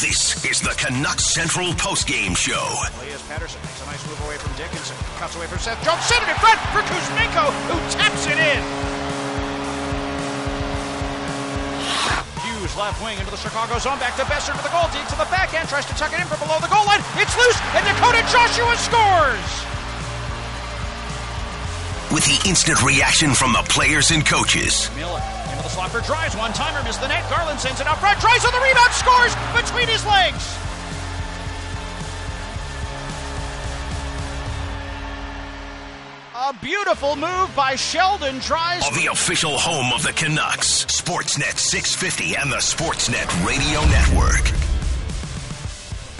This is the Canucks Central postgame show. Elias Pettersson makes a nice move away from Dickinson. Cuts away from Seth Jones. Sent it in front for Kuzmenko, who taps it in. Hughes left wing into the Chicago zone. Back to Boeser to the goal. Deep to the backhand. Tries to tuck it in from below the goal line. It's loose, and Dakota Joshua scores. With the instant reaction from the players and coaches. Miller into slot for Dries. One timer missed the net. Garland sends it out front. Dries on the rebound. Scores between his legs. A beautiful move by Sheldon Dries. On the official home of the Canucks. Sportsnet 650 and the Sportsnet Radio Network.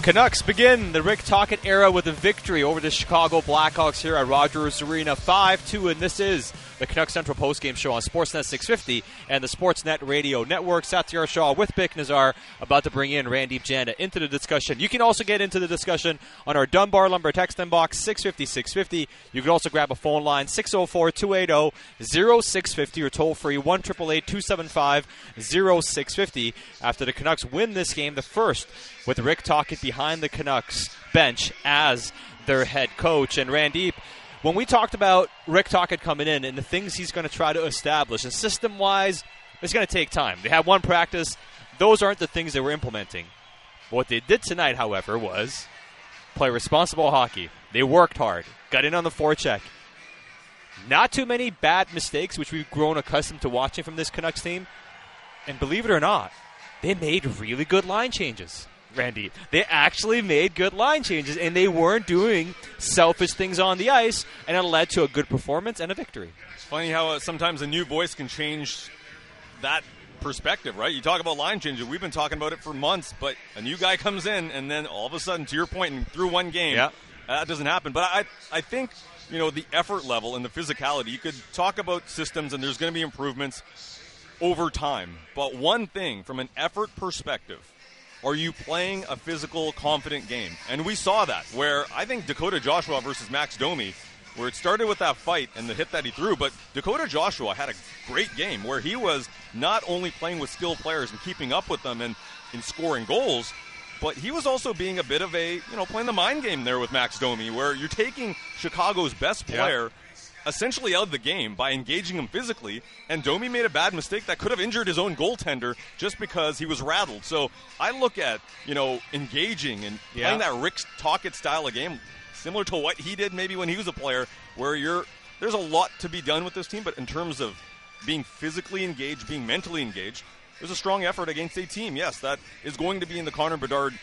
Canucks begin the Rick Tocchet era with a victory over the Chicago Blackhawks here at Rogers Arena 5 2, and this is the Canucks Central postgame show on Sportsnet 650 and the Sportsnet Radio Network. Satiar Shah with Bik Nizzar about to bring in Randip Janda into the discussion. You can also get into the discussion on our Dunbar Lumber text inbox 650 650. You can also grab a phone line 604 280 0650 or toll free 1 275 0650 after the Canucks win this game, the first with Rick Tocchet behind the Canucks bench as their head coach. And Randip, when we talked about Rick Tocchet coming in and the things he's going to try to establish, and system wise, it's going to take time. They had one practice, those aren't the things they were implementing. What they did tonight, however, was play responsible hockey. They worked hard, got in on the forecheck. Not too many bad mistakes, which we've grown accustomed to watching from this Canucks team. And believe it or not, they made really good line changes. Randy. They actually made good line changes, and they weren't doing selfish things on the ice, and it led to a good performance and a victory. It's funny how uh, sometimes a new voice can change that perspective, right? You talk about line changes. We've been talking about it for months, but a new guy comes in, and then all of a sudden, to your point, and through one game, yeah. that doesn't happen. But I, I think you know the effort level and the physicality. You could talk about systems, and there's going to be improvements over time. But one thing, from an effort perspective, are you playing a physical, confident game? And we saw that where I think Dakota Joshua versus Max Domi, where it started with that fight and the hit that he threw, but Dakota Joshua had a great game where he was not only playing with skilled players and keeping up with them and in scoring goals, but he was also being a bit of a, you know, playing the mind game there with Max Domi, where you're taking Chicago's best player. Essentially out of the game by engaging him physically, and Domi made a bad mistake that could have injured his own goaltender just because he was rattled. So I look at, you know, engaging and yeah. playing that Rick Tocchet style of game, similar to what he did maybe when he was a player, where you're there's a lot to be done with this team, but in terms of being physically engaged, being mentally engaged, there's a strong effort against a team. Yes, that is going to be in the Connor Bedard,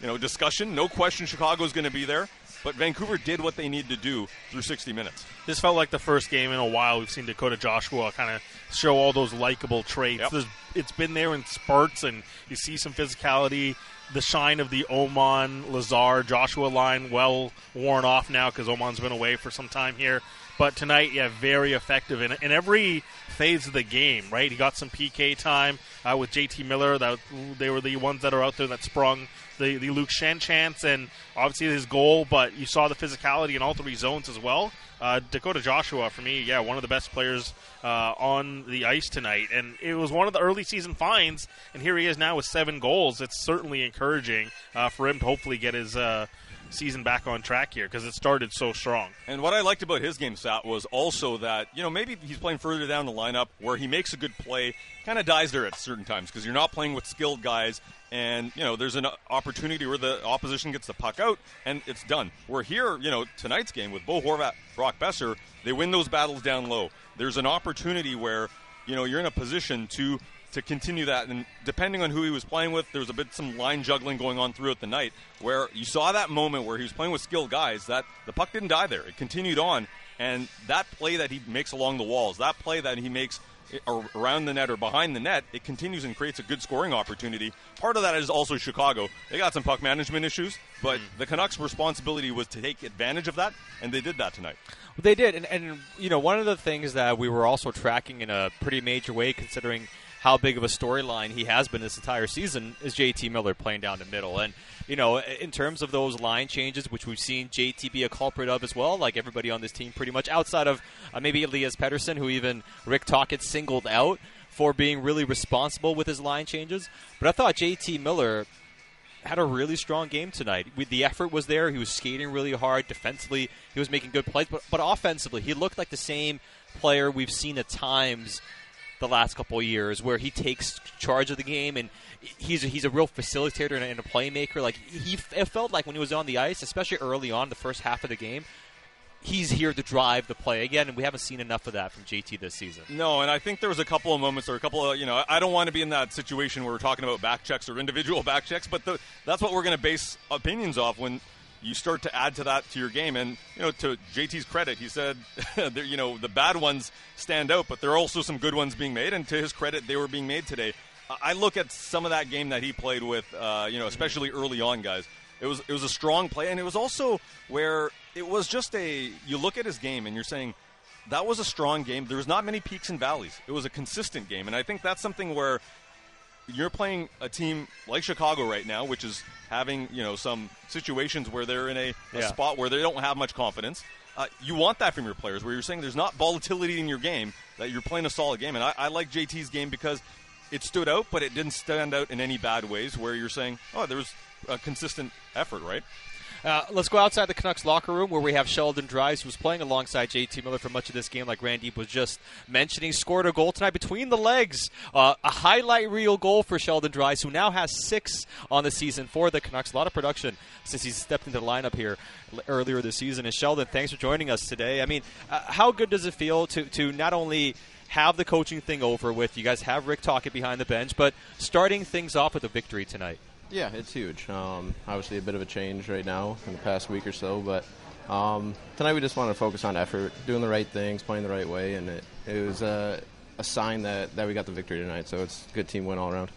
you know, discussion. No question Chicago is going to be there. But Vancouver did what they needed to do through 60 minutes. This felt like the first game in a while we've seen Dakota Joshua kind of show all those likable traits. Yep. It's been there in spurts, and you see some physicality. The shine of the Aman, Lazar, Joshua line well worn off now because Aman's been away for some time here. But tonight, yeah, very effective in, in every phase of the game, right? He got some PK time uh, with JT Miller. That They were the ones that are out there that sprung the, the Luke Schenn chance and obviously his goal, but you saw the physicality in all three zones as well. Uh, Dakota Joshua, for me, yeah, one of the best players uh, on the ice tonight. And it was one of the early season finds, and here he is now with seven goals. It's certainly encouraging uh, for him to hopefully get his uh, season back on track here because it started so strong. And what I liked about his game, Sat, was also that, you know, maybe he's playing further down the lineup where he makes a good play, kind of dies there at certain times because you're not playing with skilled guys and, you know, there's an opportunity where the opposition gets the puck out and it's done. We're here, you know, tonight's game with Bo Horvat, Brock Boeser, they win those battles down low. There's an opportunity where, you know, you're in a position to to continue that. And depending on who he was playing with, there was a bit some line juggling going on throughout the night where you saw that moment where he was playing with skilled guys that the puck didn't die there. It continued on. And that play that he makes along the walls, that play that he makes around the net or behind the net, it continues and creates a good scoring opportunity. Part of that is also Chicago. They got some puck management issues, but mm. the Canucks' responsibility was to take advantage of that, and they did that tonight. They did, and, and you know one of the things that we were also tracking in a pretty major way, considering how big of a storyline he has been this entire season is JT Miller playing down the middle. And, you know, in terms of those line changes, which we've seen JT be a culprit of as well, like everybody on this team pretty much, outside of uh, maybe Elias Pettersson, who even Rick Tocchet singled out for being really responsible with his line changes. But I thought JT Miller had a really strong game tonight. The effort was there. He was skating really hard. Defensively, he was making good plays, but, but offensively, he looked like the same player we've seen at times the last couple years, where he takes charge of the game and he's a, he's a real facilitator and a, and a playmaker. Like he, it felt like when he was on the ice, especially early on the first half of the game, he's here to drive the play again, and we haven't seen enough of that from JT this season. No, and I think there was a couple of moments or a couple of you know I don't want to be in that situation where we're talking about back checks or individual back checks, but the, that's what we're going to base opinions off when you start to add to that to your game. And you know, to JT's credit, he said, you know, the bad ones stand out, but there are also some good ones being made. And to his credit, they were being made today. I look at some of that game that he played with, uh, you know, especially early on, guys. It was it was a strong play, and it was also where it was just a. You look at his game, and you're saying that was a strong game. There was not many peaks and valleys. It was a consistent game, and I think that's something where you're playing a team like Chicago right now, which is having you know some situations where they're in a, a yeah. spot where they don't have much confidence. Uh, you want that from your players, where you're saying there's not volatility in your game, that you're playing a solid game. And I, I like JT's game because it stood out, but it didn't stand out in any bad ways, where you're saying, oh, there was a consistent effort, right? Uh, let's go outside the Canucks locker room where we have Sheldon Dries, who was playing alongside JT Miller for much of this game, like Randy was just mentioning. Scored a goal tonight between the legs. Uh, a highlight reel goal for Sheldon Dries, who now has six on the season for the Canucks. A lot of production since he's stepped into the lineup here earlier this season. And Sheldon, thanks for joining us today. I mean, uh, how good does it feel to, to not only have the coaching thing over with? You guys have Rick Tocchet behind the bench, but starting things off with a victory tonight. Yeah, it's huge. Um, obviously, a bit of a change right now in the past week or so, but um, tonight we just want to focus on effort, doing the right things, playing the right way, and it, it was a, a sign that, that we got the victory tonight. So it's a good team win all around.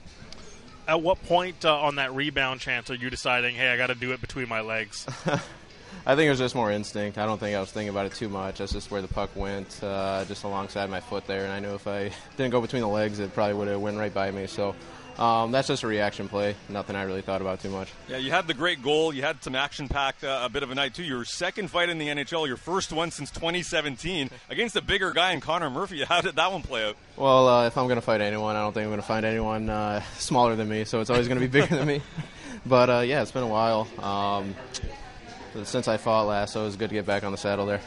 At what point uh, on that rebound chance are you deciding, hey, I got to do it between my legs? I think it was just more instinct. I don't think I was thinking about it too much. That's just where the puck went, uh, just alongside my foot there, and I knew if I didn't go between the legs, it probably would have went right by me. So um, that's just a reaction play. Nothing I really thought about too much. Yeah, you had the great goal. You had some action-packed uh, a bit of a night too. Your second fight in the NHL, your first one since 2017 against a bigger guy in Connor Murphy. How did that one play out? Well, uh, if I'm going to fight anyone, I don't think I'm going to find anyone uh, smaller than me. So it's always going to be bigger than me. But uh, yeah, it's been a while um, since I fought last, so it was good to get back on the saddle there.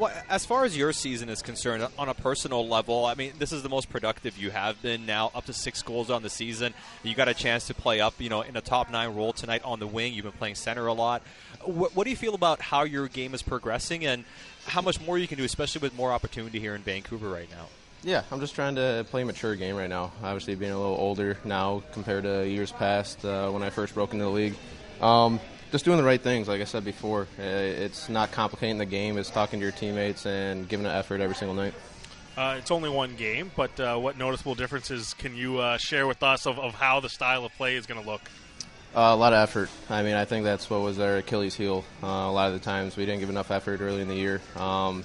Well, as far as your season is concerned, on a personal level, I mean, this is the most productive you have been now, up to six goals on the season. You got a chance to play up, you know, in a top nine role tonight on the wing. You've been playing center a lot. What, what do you feel about how your game is progressing and how much more you can do, especially with more opportunity here in Vancouver right now? Yeah, I'm just trying to play a mature game right now. Obviously, being a little older now compared to years past uh, when I first broke into the league. Um, just doing the right things. Like I said before, uh, it's not complicating the game. It's talking to your teammates and giving an effort every single night. Uh, it's only one game, but uh, what noticeable differences can you uh, share with us of, of, how the style of play is going to look? Uh, a lot of effort. I mean, I think that's what was our Achilles heel. Uh, a lot of the times we didn't give enough effort early in the year. Um,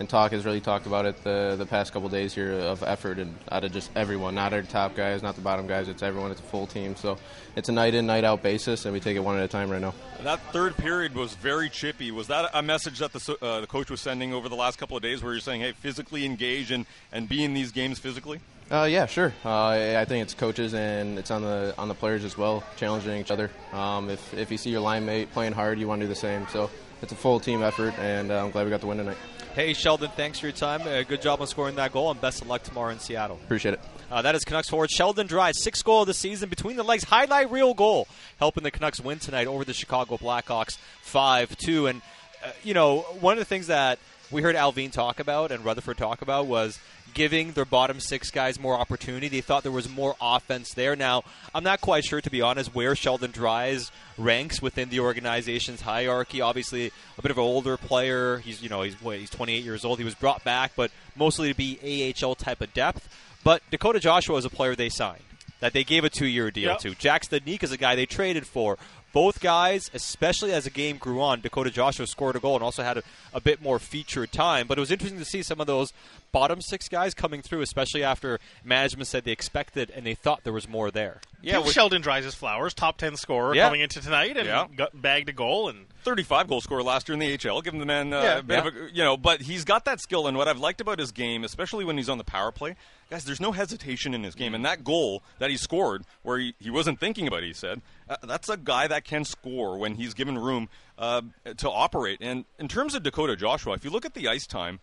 and Talk has really talked about it the the past couple days here of effort and out of just everyone, not our top guys, not the bottom guys. It's everyone. It's a full team. So it's a night in, night out basis, and we take it one at a time right now. That third period was very chippy. Was that a message that the uh, the coach was sending over the last couple of days, where you're saying, hey, physically engage and and be in these games physically? Uh, yeah, sure. Uh, I think it's coaches and it's on the on the players as well, challenging each other. Um, if if you see your line mate playing hard, you want to do the same. So it's a full team effort, and uh, I'm glad we got the win tonight. Hey, Sheldon, thanks for your time. Uh, good job on scoring that goal, and best of luck tomorrow in Seattle. Appreciate it. Uh, that is Canucks forward Sheldon Dries, sixth goal of the season between the legs, highlight real goal, helping the Canucks win tonight over the Chicago Blackhawks, five two. And uh, you know, one of the things that we heard Allvin talk about and Rutherford talk about was giving their bottom six guys more opportunity. They thought there was more offense there. Now, I'm not quite sure, to be honest, where Sheldon Dries ranks within the organization's hierarchy. Obviously, a bit of an older player. He's you know he's what, he's 28 years old. He was brought back, but mostly to be AHL type of depth. But Dakota Joshua is a player they signed that they gave a two-year deal yep. to. Jack Studnicka is a guy they traded for both guys, especially as the game grew on, Dakota Joshua scored a goal and also had a, a, bit more featured time. But it was interesting to see some of those bottom six guys coming through, especially after management said they expected and they thought there was more there. Yeah, well, Sheldon Dries his flowers, top ten scorer Yeah. coming into tonight, and Yeah. got, bagged a goal. And 35 goal scorer last year in the HL. Give him the man uh, Yeah, a bit yeah. of a, you know, but he's got that skill. And what I've liked about his game, especially when he's on the power play, guys, there's no hesitation in his game. And that goal that he scored, where he, he wasn't thinking about it, he said, uh, that's a guy that can score when he's given room uh, to operate. And in terms of Dakota Joshua, if you look at the ice time,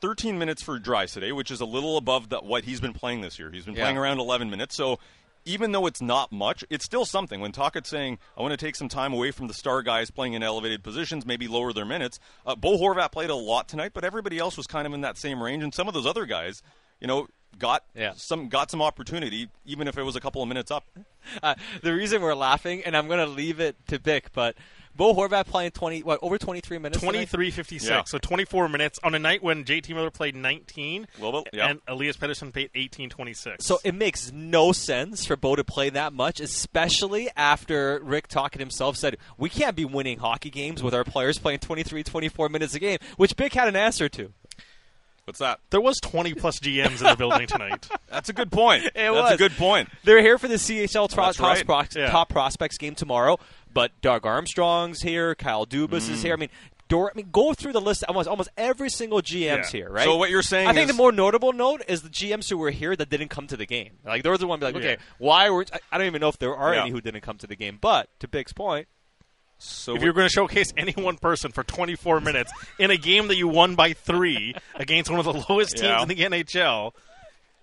13 minutes for Dries today, which is a little above the, what he's been playing this year. He's been Yeah. playing around 11 minutes. So even though it's not much, it's still something. When Tocchet's saying, I want to take some time away from the star guys playing in elevated positions, maybe lower their minutes, uh, Bo Horvat played a lot tonight, but everybody else was kind of in that same range. And some of those other guys, you know, got Yeah. some got some opportunity, even if it was a couple of minutes up. Uh, the reason we're laughing, and I'm going to leave it to Bik, but Bo Horvat playing 20, what, over 23 minutes? tonight? 23 56. Yeah. So 24 minutes on a night when JT Miller played 19 Little bit, yeah. and Elias Pettersson played 18:26 So it makes no sense for Bo to play that much, especially after Rick Tocchet himself said, we can't be winning hockey games with our players playing 23, 24 minutes a game, which Bik had an answer to. What's that? there was 20 plus GMs in the building tonight. That's a good point. It That's was. a good point. They're here for the CHL tro- That's top, right. prox- Yeah. top prospects game tomorrow, but Doug Armstrong's here, Kyle Dubas is here. Mm. I mean, Dor- I mean, go through the list. Almost, almost every single GM's Yeah. here, right? So what you're saying I think the more notable note is the GMs who were here that didn't come to the game. Like those are the one be like, okay, Yeah. why were I- I don't even know if there are Yeah. any who didn't come to the game. But to Bik's point, So if you're going to showcase any one person for 24 minutes in a game that you won by three against one of the lowest teams Yeah. in the NHL,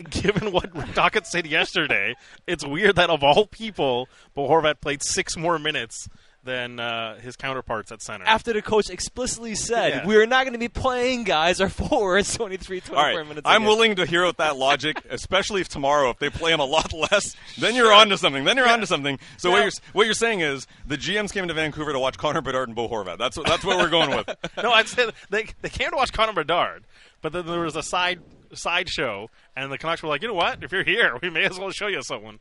given what Tocchet said yesterday, it's weird that of all people, Bo Horvat played six more minutes than uh, his counterparts at center. after the coach explicitly said Yeah. we're not going to be playing guys our forwards 23, 24 All right, minutes. a I'm game." willing to hear out that logic, especially if tomorrow, if they play him a lot less, then you're on to something. Then you're on to something. So what you're what you're saying is the GMs came to Vancouver to watch Connor Bedard and Bo Horvat. That's what that's what we're going with. no, I'd say they they came to watch Connor Bedard, but then there was a side side show, and the Canucks were like, you know what? If you're here, we may as well show you someone.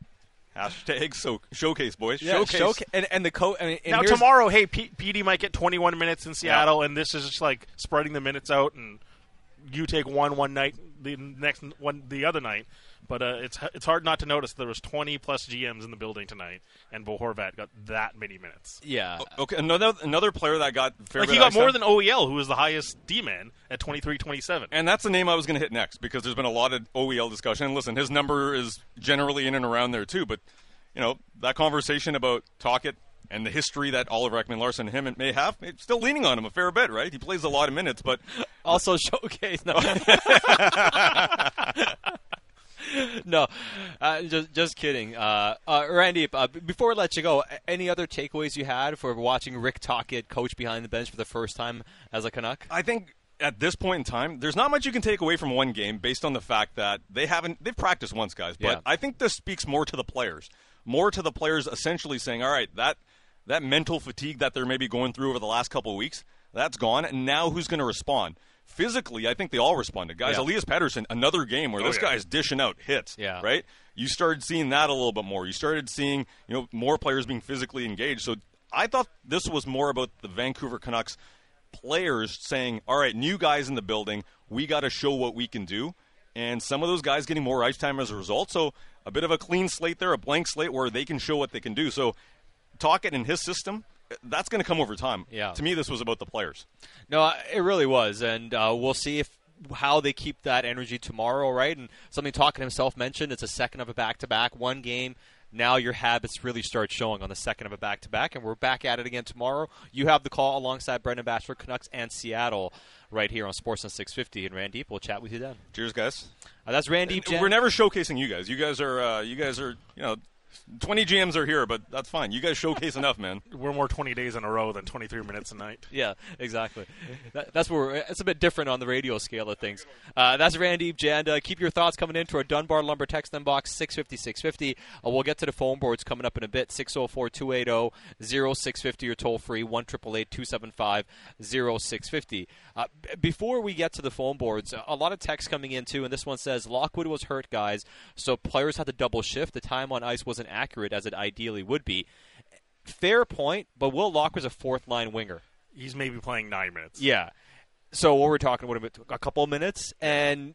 Hashtag so showcase, boys. Yeah, showcase. showca- and, and the coach. I mean, and now tomorrow, hey, P- PD might get 21 minutes in Seattle, and this is just like spreading the minutes out, and you take one one night, the next one the other night. But uh, it's it's hard not to notice there was 20 plus GMs in the building tonight, and Bo Horvat got that many minutes. Yeah. Okay, another another player that got fair Like bit he got more time. than OEL, who was the highest D man at 23-27. And that's the name I was going to hit next because there's been a lot of OEL discussion. And listen, his number is generally in and around there too. But you know that conversation about Tocchet and the history that Oliver Ekman-Larsson and him may have, it's still leaning on him a fair bit, right? He plays a lot of minutes, but Also showcase. No, no uh, just just kidding. Uh, uh, Randy, uh, before we let you go, any other takeaways you had for watching Rick Tocchet coach behind the bench for the first time as a Canuck? I think at this point in time, there's not much you can take away from one game based on the fact that they haven't they've practiced once, guys. But Yeah. I think this speaks more to the players, more to the players essentially saying, "All right, that that mental fatigue that they're maybe going through over the last couple of weeks, that's gone, and now who's going to respond?" Physically, I think they all responded. Guys, Yeah. Elias Pettersson, another game where Oh, this yeah. guy is dishing out hits. Yeah. Right? You started seeing that a little bit more. You started seeing, you know, more players being physically engaged. So I thought this was more about the Vancouver Canucks players saying, "All right, new guys in the building, we got to show what we can do." And some of those guys getting more ice time as a result. So a bit of a clean slate there, a blank slate where they can show what they can do. So Tocchet in his system, that's going to come over time. Yeah. To me, this was about the players. No, it really was, and uh, we'll see if how they keep that energy tomorrow, right? And something Talkin himself mentioned, it's a second of a back-to-back, one game. Now your habits really start showing on the second of a back-to-back, and we're back at it again tomorrow. You have the call alongside Brendan Batchelor, Canucks, and Seattle, right here on Sportsnet 650. And Randip, we'll chat with you then. Cheers, guys. Uh, that's Randip. Jan- We're never showcasing you guys. You guys are, uh, you guys are, you know, 20 GMs are here, but that's fine. You guys showcase enough, man. We're more 20 days in a row than 23 minutes a night. Yeah, exactly. That, that's where we're, it's a bit different on the radio scale of things. Uh, that's Randy Janda. Keep your thoughts coming in to our Dunbar Lumber text inbox 650 650. Uh, we'll get to the phone boards coming up in a bit 604 280 0650 or toll free 1 275 0650. Uh, Before we get to the phone boards, a lot of text coming in too, and this one says Lockwood was hurt, guys, so players had to double shift. The time on ice wasn't accurate as it ideally would be. Fair point, but Will Lockwood's a fourth line winger. He's maybe playing nine minutes. Yeah. so what we're talking about a couple of minutes, and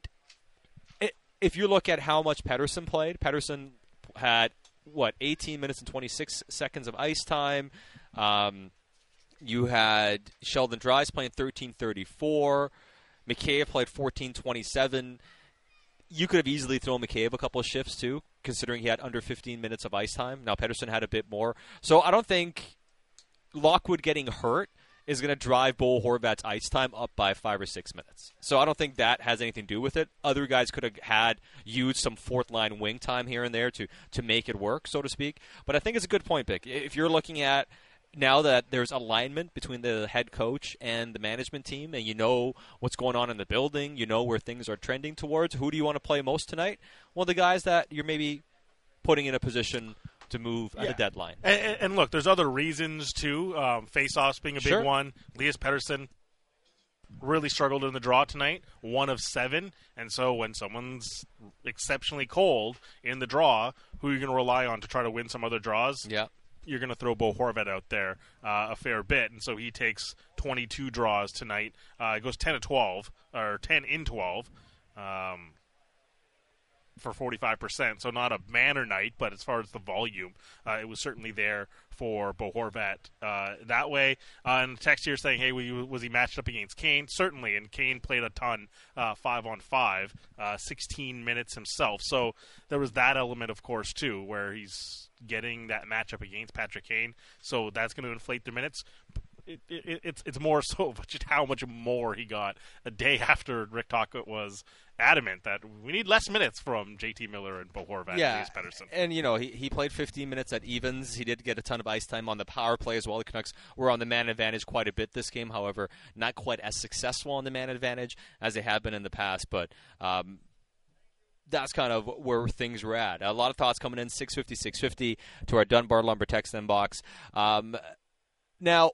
it, if you look at how much Pettersson played, Pettersson had what 18 minutes and 26 seconds of ice time. Um, you had Sheldon Dries playing 13:34. McKay played 14:27. You could have easily thrown McCabe a couple of shifts too, considering he had under 15 minutes of ice time. Now Pettersson had a bit more, so I don't think Lockwood getting hurt is going to drive Bo Horvat's ice time up by five or six minutes. So I don't think that has anything to do with it. Other guys could have had used some fourth line wing time here and there to to make it work, so to speak. But I think it's a good point, Bik. If you're looking at now that there's alignment between the head coach and the management team, and you know what's going on in the building, you know where things are trending towards. Who do you want to play most tonight? Well, the guys that you're maybe putting in a position to move at Yeah. a deadline. And, and look, there's other reasons too. Um, face-offs being a big Sure. one. Elias Pettersson really struggled in the draw tonight, one of seven. And so when someone's exceptionally cold in the draw, who are you going to rely on to try to win some other draws? Yeah. You're going to throw Bo Horvat out there uh, a fair bit, and so he takes 22 draws tonight. Uh, it goes 10 to 12 or 10 in 12. Um, for 45%. So not a manner night, but as far as the volume, uh, it was certainly there for Bo Horvat uh, that way. Uh, and the text here saying, hey, was he matched up against Kane? Certainly, and Kane played a ton, uh, five on five, uh, 16 minutes himself. So there was that element, of course, too, where he's getting that matchup against Patrick Kane. So that's going to inflate the minutes. It, it, it's it's more so just how much more he got a day after Rick Tocchet was adamant that we need less minutes from JT Miller and Bo Horvat yeah, and and you know he, he played 15 minutes at evens. He did get a ton of ice time on the power play as well. The Canucks were on the man advantage quite a bit this game, however, not quite as successful on the man advantage as they have been in the past. But um, that's kind of where things were at. A lot of thoughts coming in 650 650 to our Dunbar Lumber text inbox. Um, now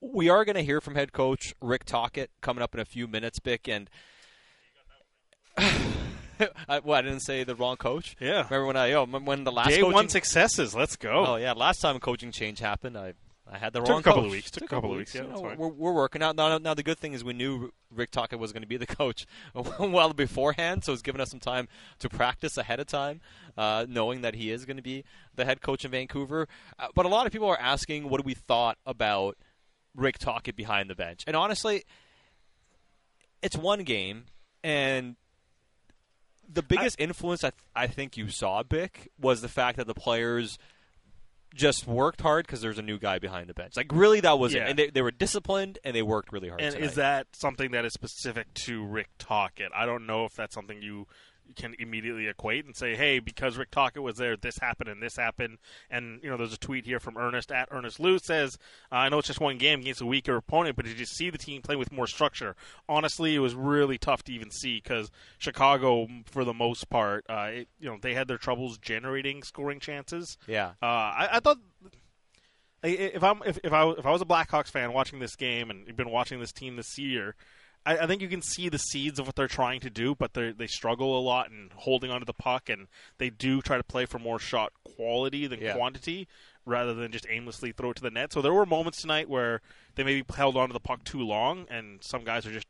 we are going to hear from head coach Rick Tocchet coming up in a few minutes, Bik, and. I, well, I didn't say the wrong coach. Yeah. Remember when I oh, when the last Day coaching, one successes. Let's go. Oh yeah, last time a coaching change happened, I I had the Took a wrong couple coach. of weeks. Took a couple of weeks. Yeah, You that's know, fine. we're, we're working out now. Now the good thing is we knew Rick Tocchet was going to be the coach well beforehand, so it's given us some time to practice ahead of time, uh, knowing that he is going to be the head coach in Vancouver. Uh, but a lot of people are asking what do we thought about Rick Tocchet behind the bench, and honestly, it's one game, and the biggest influence I, th- I think you saw, Bik, was the fact that the players just worked hard because there's a new guy behind the bench. Like, really, that was Yeah. it. And they, they were disciplined and they worked really hard. And tonight. is that something that is specific to Rick Tocchet? I don't know if that's something you can immediately equate and say, hey, because Rick Tocchet was there, this happened and this happened. And, you know, there's a tweet here from Ernest at Ernest Lou says, I know it's just one game against a weaker opponent, but did you see the team play with more structure? Honestly, it was really tough to even see because Chicago, for the most part, uh, it, you know, they had their troubles generating scoring chances. Yeah. Uh, I, I thought if I'm if, if I if I was a Blackhawks fan watching this game and you've been watching this team this year, I, I think you can see the seeds of what they're trying to do, but they they struggle a lot in holding onto the puck, and they do try to play for more shot quality than Yeah. quantity, rather than just aimlessly throw it to the net. So there were moments tonight where they maybe held onto the puck too long, and some guys are just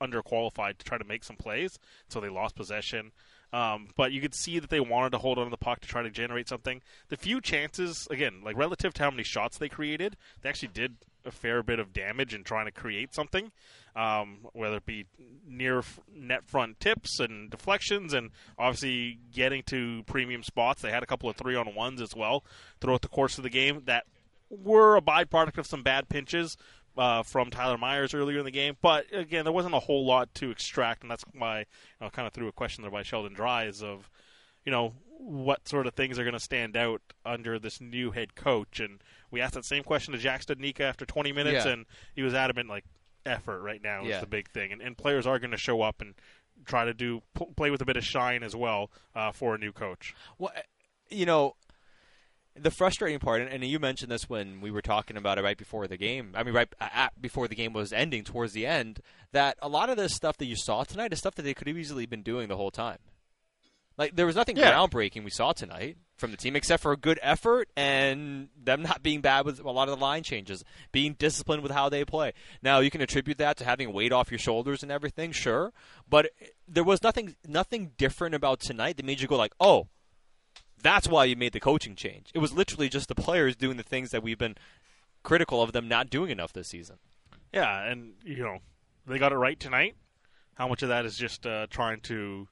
underqualified to try to make some plays, so they lost possession. Um, but you could see that they wanted to hold on to the puck to try to generate something. The few chances, again, like relative to how many shots they created, they actually did a fair bit of damage in trying to create something, um, whether it be near net front tips and deflections, and obviously getting to premium spots. They had a couple of three on ones as well throughout the course of the game that were a byproduct of some bad pinches uh, from Tyler Myers earlier in the game. But again, there wasn't a whole lot to extract, and that's why I kind of threw a question there by Sheldon Dries of, you know, what sort of things are going to stand out under this new head coach. And we asked that same question to Jack Studnicka after 20 minutes, Yeah. and he was adamant, like, effort right now is the big thing. And, and players are going to show up and try to do pl- play with a bit of shine as well uh, for a new coach. Well, uh, you know, the frustrating part, and, and you mentioned this when we were talking about it right before the game. I mean, right at, before the game was ending, towards the end, that a lot of this stuff that you saw tonight is stuff that they could have easily been doing the whole time. Like there was nothing Yeah. groundbreaking we saw tonight from the team except for a good effort and them not being bad with a lot of the line changes, being disciplined with how they play. Now you can attribute that to having weight off your shoulders and everything, sure, but there was nothing nothing different about tonight that made you go like, "Oh, that's why you made the coaching change." It was literally just the players doing the things that we've been critical of them not doing enough this season. Yeah, and you know they got it right tonight. How much of that is just uh, trying to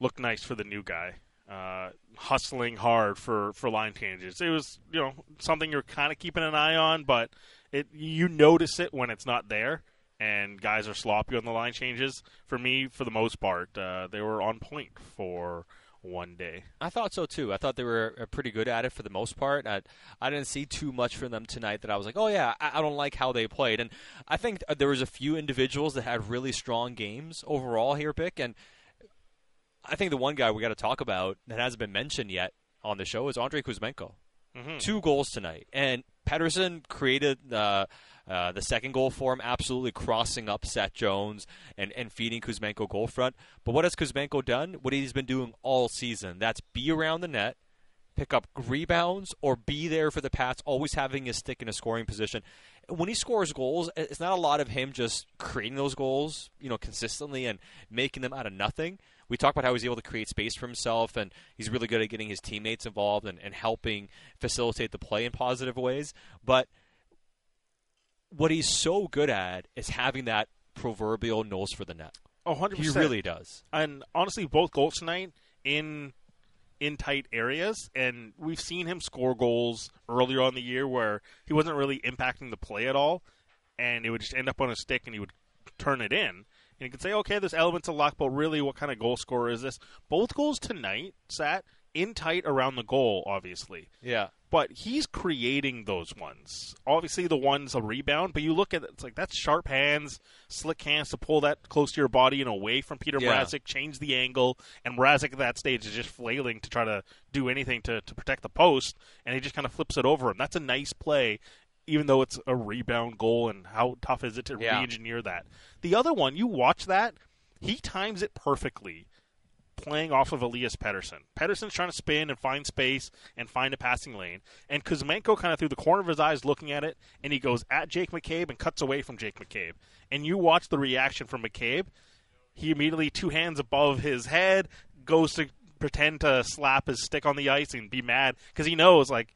look nice for the new guy, uh, hustling hard for for line changes? It was you know something you're kind of keeping an eye on, but it you notice it when it's not there. And guys are sloppy on the line changes. For me, for the most part, uh, they were on point for one day. I thought so too. I thought they were uh, pretty good at it for the most part. I, I didn't see too much from them tonight that I was like, oh yeah, I, I don't like how they played. And I think uh, there was a few individuals that had really strong games overall here, pick And I think the one guy we got to talk about that hasn't been mentioned yet on the show is Andrei Kuzmenko. Two goals tonight, and Pettersson created uh, uh, the second goal for him, absolutely crossing up Seth Jones and, and feeding Kuzmenko goal front. But what has Kuzmenko done? What he's been doing all season. That's be around the net, pick up rebounds, or be there for the pass, always having his stick in a scoring position. When he scores goals, it's not a lot of him just creating those goals, you know, consistently and making them out of nothing. We talk about how he's able to create space for himself, and he's really good at getting his teammates involved and, and helping facilitate the play in positive ways. But what he's so good at is having that proverbial nose for the net. Oh, 100%. He really does. and honestly, both goals tonight in in tight areas, and we've seen him score goals earlier on the year where he wasn't really impacting the play at all, and it would just end up on a stick, and he would turn it in. And you could say, okay, there's elements of luck, but really, what kind of goal scorer is this? Both goals tonight sat in tight around the goal, obviously Yeah. but he's creating those ones. Obviously, the one's a rebound, but you look at it, it's like that's sharp hands, slick hands to pull that close to your body and away from Peter Yeah. Mrazek, change the angle, and Mrazek at that stage is just flailing to try to do anything to, to protect the post, and he just kind of flips it over him. That's a nice play, even though it's a rebound goal, and how tough is it to Yeah. re-engineer that? The other one, you watch that, he times it perfectly playing off of Elias Pettersson. Pettersson's trying to spin and find space and find a passing lane. And Kuzmenko kind of through the corner of his eyes looking at it, and he goes at Jake McCabe and cuts away from Jake McCabe. And you watch the reaction from McCabe. He immediately, two hands above his head, goes to pretend to slap his stick on the ice and be mad because he knows, like,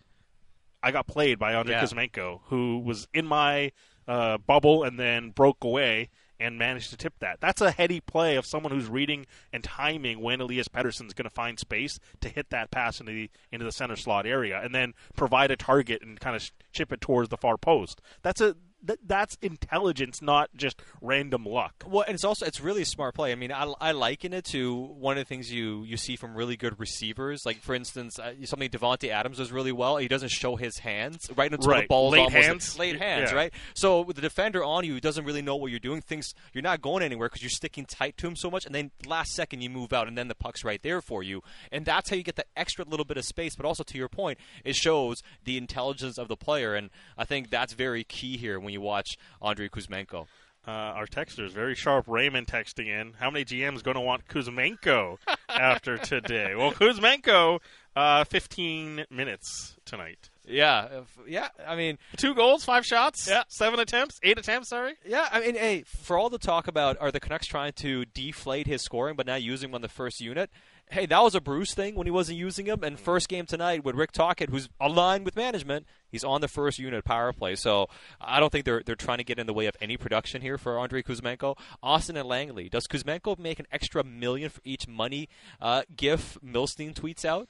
I got played by Andrei Yeah. Kuzmenko, who was in my uh, bubble and then broke away and managed to tip that. That's a heady play of someone who's reading and timing when Elias Pettersson's going to find space to hit that pass into the into the center slot area, and then provide a target and kind of chip it towards the far post. That's a that, that's intelligence, not just random luck. Well, and it's also it's really a smart play. I mean, I, I liken it to one of the things you you see from really good receivers. Like for instance, uh, something Davante Adams does really well. He doesn't show his hands right until the Right. ball's Late almost hands. late hands, Yeah. right? So with the defender on you, doesn't really know what you're doing, thinks you're not going anywhere because you're sticking tight to him so much, and then last second you move out, and then the puck's right there for you, and that's how you get that extra little bit of space. But also to your point, it shows the intelligence of the player, and I think that's very key here when you watch Andrei Kuzmenko. Uh, our texter is very sharp. Raymond texting in. How many GMs going to want Kuzmenko after today? Well, Kuzmenko, uh, 15 minutes tonight. Yeah, if- yeah. I mean, Two goals, five shots, Yeah. seven attempts, eight attempts. Sorry. yeah. I mean, hey, for all the talk about are the Canucks trying to deflate his scoring, but not using him on the first unit? Hey, that was a Bruce thing when he wasn't using him. And first game tonight with Rick Tocchet, who's aligned with management, he's on the first unit power play. So I don't think they're they're trying to get in the way of any production here for Andrei Kuzmenko. Austin and Langley. Does Kuzmenko make an extra million for each money uh, GIF Milstein tweets out?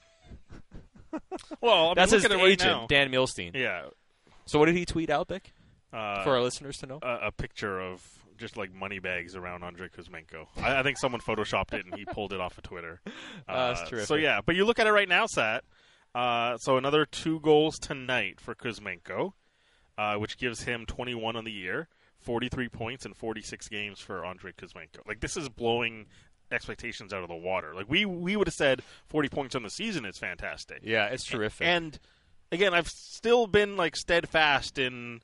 Well, I mean, That's his at it right agent, now. Dan Milstein. Yeah. So what did he tweet out, Vic? Uh, For our listeners to know. a, a picture of just like money bags around Andrei Kuzmenko. I, I think someone photoshopped it and he pulled it off of Twitter. Uh, that's So yeah, but you look at it right now, Sat. Uh, so another two goals tonight for Kuzmenko, uh, which gives him 21 on the year, 43 points in 46 games for Andrei Kuzmenko. Like this is blowing expectations out of the water. Like we we would have said 40 points on the season is fantastic. Yeah, it's terrific. And again, I've still been like steadfast in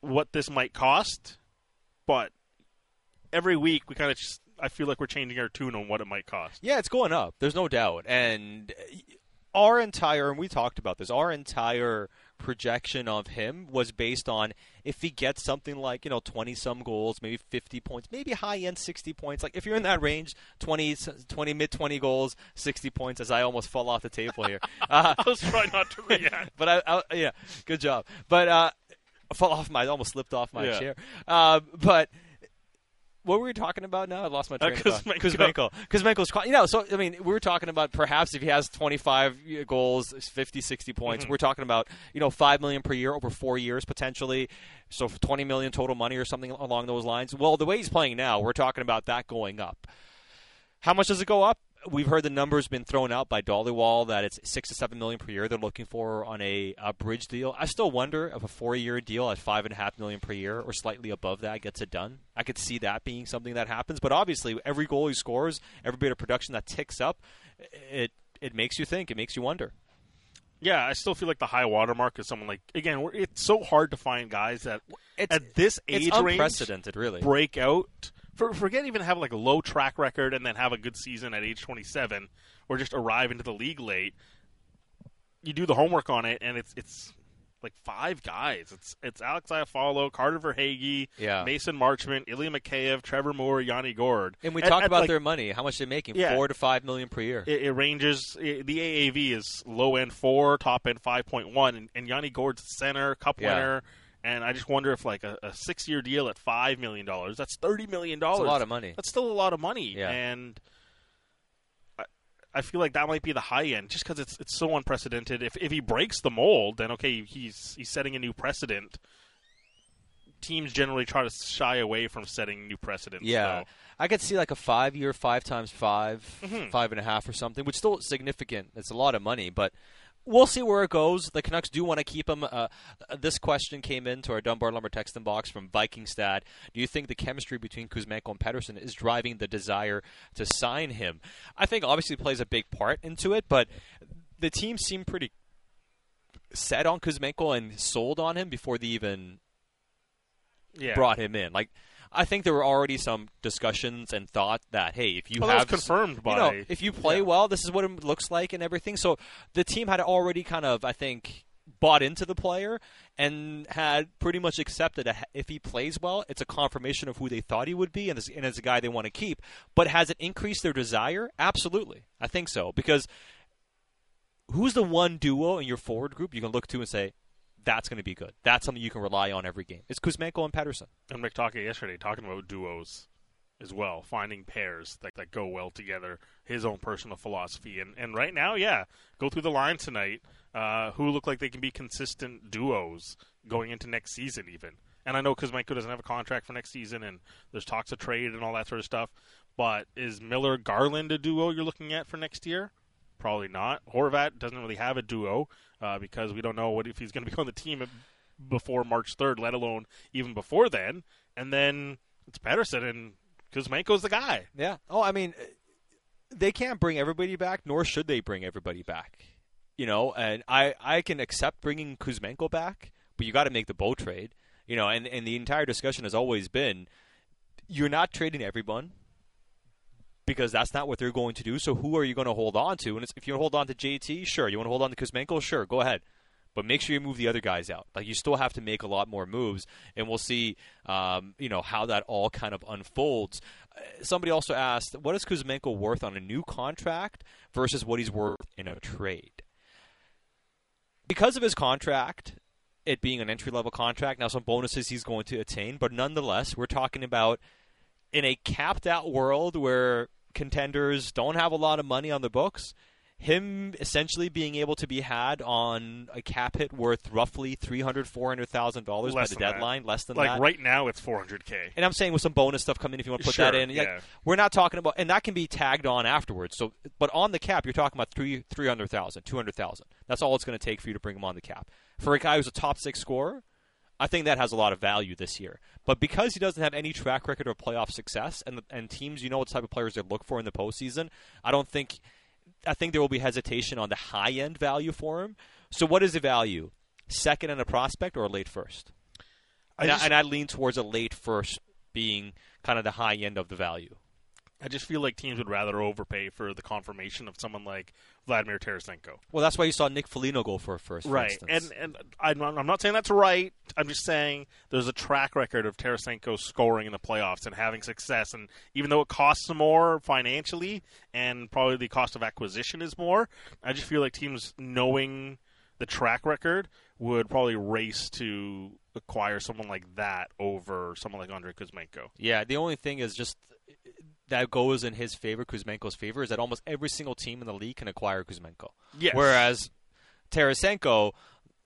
what this might cost, but every week we kind of just I feel like we're changing our tune on what it might cost. Yeah, it's going up. There's no doubt. And our entire, and we talked about this, our entire projection of him was based on if he gets something like, you know, 20 some goals, maybe 50 points, maybe high end 60 points. Like if you're in that range, 20, 20 mid 20 goals, 60 points, as I almost fall off the table here. Uh, I was trying not to react. but I, I, yeah, good job. But, uh, I fall off my, I almost slipped off my Yeah. chair. Uh, but, what were we talking about now? I lost my train of thought. Kuzmenko. Kuzmenko. Kuzmenko's, you know, so, I mean, we were talking about perhaps if he has 25 goals, 50, 60 points, Mm-hmm. we're talking about, you know, 5 million per year over four years potentially. So 20 million total money or something along those lines. Well, the way he's playing now, we're talking about that going up. How much does it go up? We've heard the numbers been thrown out by Dhaliwal that it's six to seven million per year they're looking for on a, a bridge deal. I still wonder if a four-year deal at five and a half million per year or slightly above that gets it done. I could see that being something that happens. But obviously, every goal he scores, every bit of production that ticks up, it it makes you think. It makes you wonder. Yeah, I still feel like the high watermark is someone like again. It's so hard to find guys that It's- at this age it's range unprecedented, really. break out. For, forget even have like a low track record and then have a good season at age 27, or just arrive into the league late. You do the homework on it, and it's it's like five guys. It's it's Alex Iafallo, Carter Verhaeghe, Yeah. Mason Marchment, Ilya Mikheyev, Trevor Moore, Yanni Gourde. And we At- talked at, about like, their money, how much they're making, Yeah. four to five million per year. it, it ranges. i the AAV is low end four, top end five point one, and, and Yanni Gourde's center, cup Yeah. winner. And I just wonder if like a, a six year deal at five million dollars, that's thirty million dollars. A lot of money. That's still a lot of money. Yeah. And I, I feel like that might be the high end, just because it's it's so unprecedented. If if he breaks the mold, then okay, he's he's setting a new precedent. Teams generally try to shy away from setting new precedents. Yeah, so. I could see like a five-year, five times 5 Mhm. five and a half or something, which is still significant. It's a lot of money, but we'll see where it goes. The Canucks do want to keep him. Uh, this question came into our Dunbar Lumber text box from Vikingstad. Do you think the chemistry between Kuzmenko and Pettersson is driving the desire to sign him? I think obviously plays a big part into it, but the team seemed pretty set on Kuzmenko and sold on him before they even yeah. brought him in. Like, I think there were already some discussions and thought that hey, if you Well, have confirmed by you know, if you play yeah. well, this is what it looks like and everything. So the team had already kind of, I think, bought into the player and had pretty much accepted that if he plays well, it's a confirmation of who they thought he would be and, and is a guy they want to keep. But has it increased their desire? Absolutely, I think so because. Who's the one duo in your forward group you can look to and say, that's going to be good. That's something you can rely on every game. It's Kuzmenko and Pettersson. and talking yesterday talking about duos as well, finding pairs that, that go well together. His own personal philosophy, and and right now, yeah, go through the line tonight. Uh, who look like they can be consistent duos going into next season, even. And I know Kuzmenko doesn't have a contract for next season, and there's talks of trade and all that sort of stuff. But is Miller Garland a duo you're looking at for next year? Probably not. Horvat doesn't really have a duo uh, because we don't know what if he's going to be on the team before March 3rd, let alone even before then. And then it's Pettersson and Kuzmenko's the guy. Yeah. Oh, I mean, they can't bring everybody back, nor should they bring everybody back. You know, and I, I can accept bringing Kuzmenko back, but you got to make the bow trade. You know, and, and the entire discussion has always been you're not trading everyone because that's not what they're going to do. So who are you going to hold on to? And if you hold on to JT, sure. You want to hold on to Kuzmenko, sure. Go ahead. But make sure you move the other guys out. Like you still have to make a lot more moves, and we'll see, um, you know, how that all kind of unfolds. Uh, Somebody also asked, what is Kuzmenko worth on a new contract versus what he's worth in a trade? Because of his contract, it being an entry level contract, now some bonuses he's going to attain, but nonetheless, we're talking about in a capped out world where contenders don't have a lot of money on the books, him essentially being able to be had on a cap hit worth roughly three hundred, four hundred thousand dollars by the than that. deadline, less than Like that. right now, it's 400k. And I'm saying with some bonus stuff coming, if you want to put that Sure, in, like, yeah. we're not talking about, and that can be tagged on afterwards. So, but on the cap, you're talking about three, three hundred thousand, two hundred thousand. That's all it's going to take for you to bring him on the cap. For a guy who's a top six scorer, I think that has a lot of value this year. But because he doesn't have any track record of playoff success, and and teams, you know what type of players they look for in the postseason, I don't think. I think there will be hesitation on the high end value for him. So, what is the value? Second and a prospect or a late first? I And I, and I lean towards a late first being kind of the high end of the value. I just feel like teams would rather overpay for the confirmation of someone like Vladimir Tarasenko. Well, that's why you saw Nick Foligno go for a first, right? instance. And and I'm not, I'm not saying that's right. I'm just saying there's a track record of Tarasenko scoring in the playoffs and having success. And even though it costs more financially and probably the cost of acquisition is more, I just feel like teams knowing the track record would probably race to acquire someone like that over someone like Andrei Kuzmenko. Yeah, the only thing is just that goes in his favor, Kuzmenko's favor, is that almost every single team in the league can acquire Kuzmenko. Yes. Whereas Tarasenko,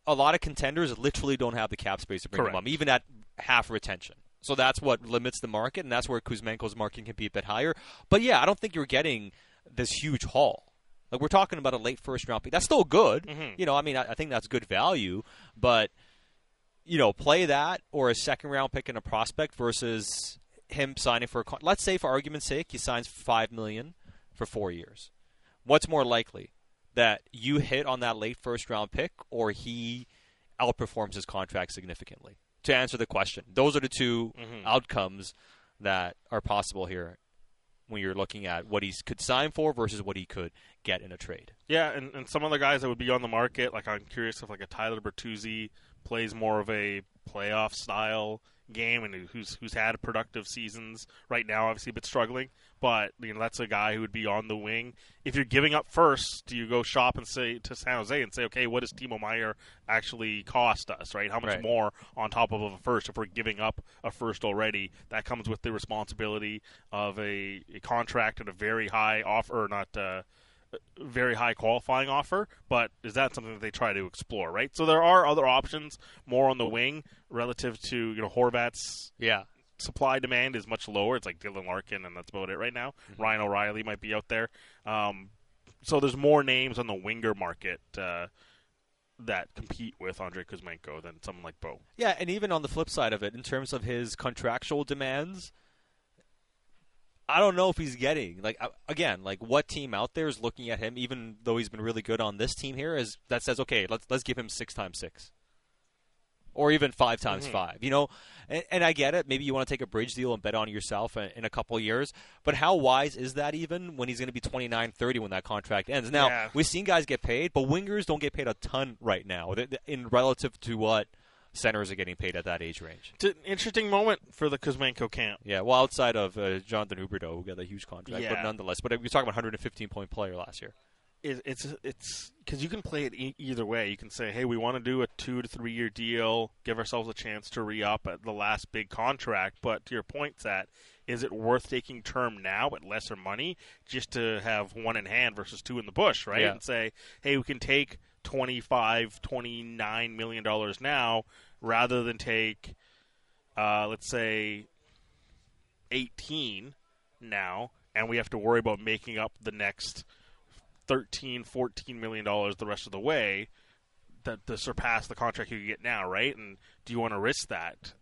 a lot of contenders literally don't have the cap space to bring Correct. him up, even at half retention. So that's what limits the market, and that's where Kuzmenko's market can be a bit higher. But yeah, I don't think you're getting this huge haul. Like we're talking about a late first round pick. That's still good. Mm-hmm. You know, I mean, I, I think that's good value, but you know, play that or a second round pick and a prospect versus him signing for a con- let's say for argument's sake he signs five million for four years. What's more likely that you hit on that late first round pick or he outperforms his contract significantly? To answer the question, those are the 2 mm-hmm. outcomes that are possible here when you're looking at what he could sign for versus what he could get in a trade. Yeah, and, and some other guys that would be on the market, like I'm curious if like a Tyler Bertuzzi plays more of a playoff style game and who's who's had productive seasons right now, obviously a bit struggling, but you know that's a guy who would be on the wing. If you're giving up first, do you go shop and say to San Jose and say, okay, what does Timo Meier actually cost us, right? How much Right. more on top of a first if we're giving up a first already? That comes with the responsibility of a, a contract and a very high offer, not. Uh, very high qualifying offer, but is that something that they try to explore, right? So there are other options more on the wing relative to, you know, Horvat's Yeah. supply demand is much lower. It's like Dylan Larkin, and that's about it right now. Ryan O'Reilly might be out there. Um, so there's more names on the winger market uh, that compete with Andrei Kuzmenko than someone like Bo. Yeah, and even on the flip side of it, in terms of his contractual demands, I don't know if he's getting like uh, again, like what team out there is looking at him, even though he's been really good on this team here, is that says okay, let's let's give him six times six, or even five times five. You know, and, and I get it. Maybe you want to take a bridge deal and bet on yourself in, in a couple of years, but how wise is that even when he's going to be 29, 30 when that contract ends? Now Yeah. we've seen guys get paid, but wingers don't get paid a ton right now in relative to what centers are getting paid at that age range. It's an interesting moment for the Kuzmenko camp. Yeah, well, outside of uh, Jonathan Huberdeau, who got a huge contract, but nonetheless, but you're talking about 115 point player last year. it, it's it's because you can play it e- either way. You can say, "Hey, we want to do a two to three year deal, give ourselves a chance to re up at the last big contract." But to your point, that is it worth taking term now at lesser money just to have one in hand versus two in the bush, right? Yeah. And say, "Hey, we can take 25 29 million dollars now rather than take, uh, let's say, 18 now, and we have to worry about making up the next." 13 14 million dollars the rest of the way that to surpass the contract you get now right and do you want to risk that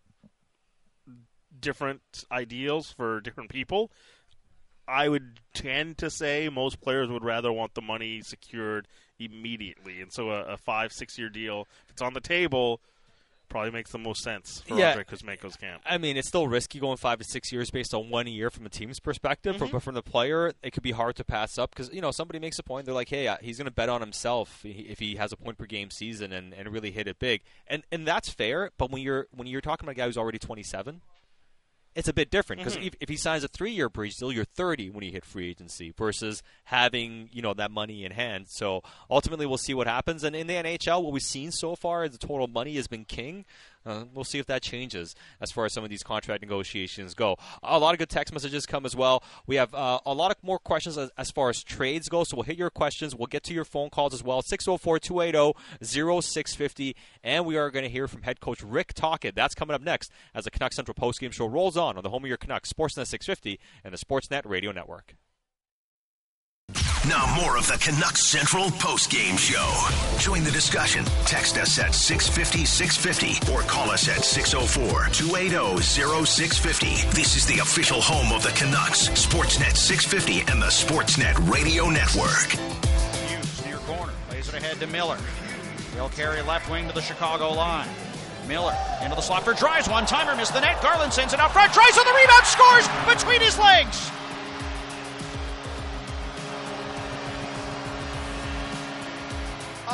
different ideals for different people i would tend to say most players would rather want the money secured immediately and so a, a five six year deal if it's on the table probably makes the most sense for Yeah. Andrei Kuzmenko's camp I mean, it's still risky going five to six years based on one year from a team's perspective. Mm-hmm. But from the player, it could be hard to pass up because you know somebody makes a point. They're like, "Hey, he's going to bet on himself if he- if he has a point per game season and, and really hit it big," and and that's fair. But when you're when you're talking about a guy who's already 27, it's a bit different because Mm-hmm. if, if he signs a three-year bridge deal, you're 30 when you hit free agency versus having you know that money in hand. So ultimately, we'll see what happens. And in the NHL, what we've seen so far is the total money has been king. Uh, we'll see if that changes as far as some of these contract negotiations go. A lot of good text messages come as well. We have uh, a lot of more questions as, as far as trades go, so we'll hit your questions. We'll get to your phone calls as well. 604 280 0650. And we are going to hear from head coach Rick Tocchet. That's coming up next as the Canucks Central postgame show rolls on on the home of your Canucks, Sportsnet 650 and the Sportsnet Radio Network. Now more of the Canucks Central post-game show. Join the discussion. Text us at 650 650 or call us at 604 280 0650. This is the official home of the Canucks, Sportsnet 650 and the Sportsnet Radio Network. Hughes near corner, plays it ahead to Miller. He'll carry left wing to the Chicago line. Miller into the slot for Dries. One timer missed the net. Garland sends it out front. Dries on the rebound, scores between his legs.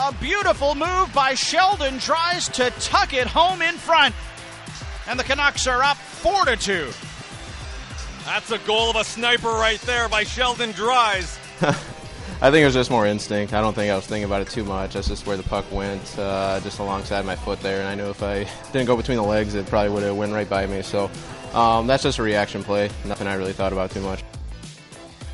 A beautiful move by Sheldon Dries to tuck it home in front. And the Canucks are up 4 to 2. That's a goal of a sniper right there by Sheldon Dries. I think it was just more instinct. I don't think I was thinking about it too much. That's just where the puck went, uh, just alongside my foot there. And I knew if I didn't go between the legs, it probably would have went right by me. So um, that's just a reaction play. Nothing I really thought about too much.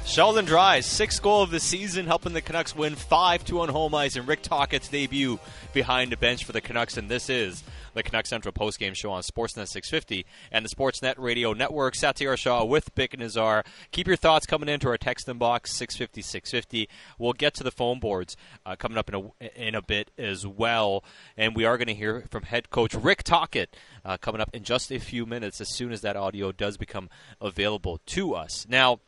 Sheldon Dries, sixth goal of the season, helping the Canucks win 5 2 on home ice, and Rick Tocchet's debut behind the bench for the Canucks. And this is the Canucks Central postgame show on Sportsnet 650 and the Sportsnet Radio Network. Satiar Shah with Bik Nizzar. Keep your thoughts coming into our text inbox 650 650. We'll get to the phone boards uh, coming up in a in a bit as well, and we are going to hear from head coach Rick Tockett uh, coming up in just a few minutes as soon as that audio does become available to us. Now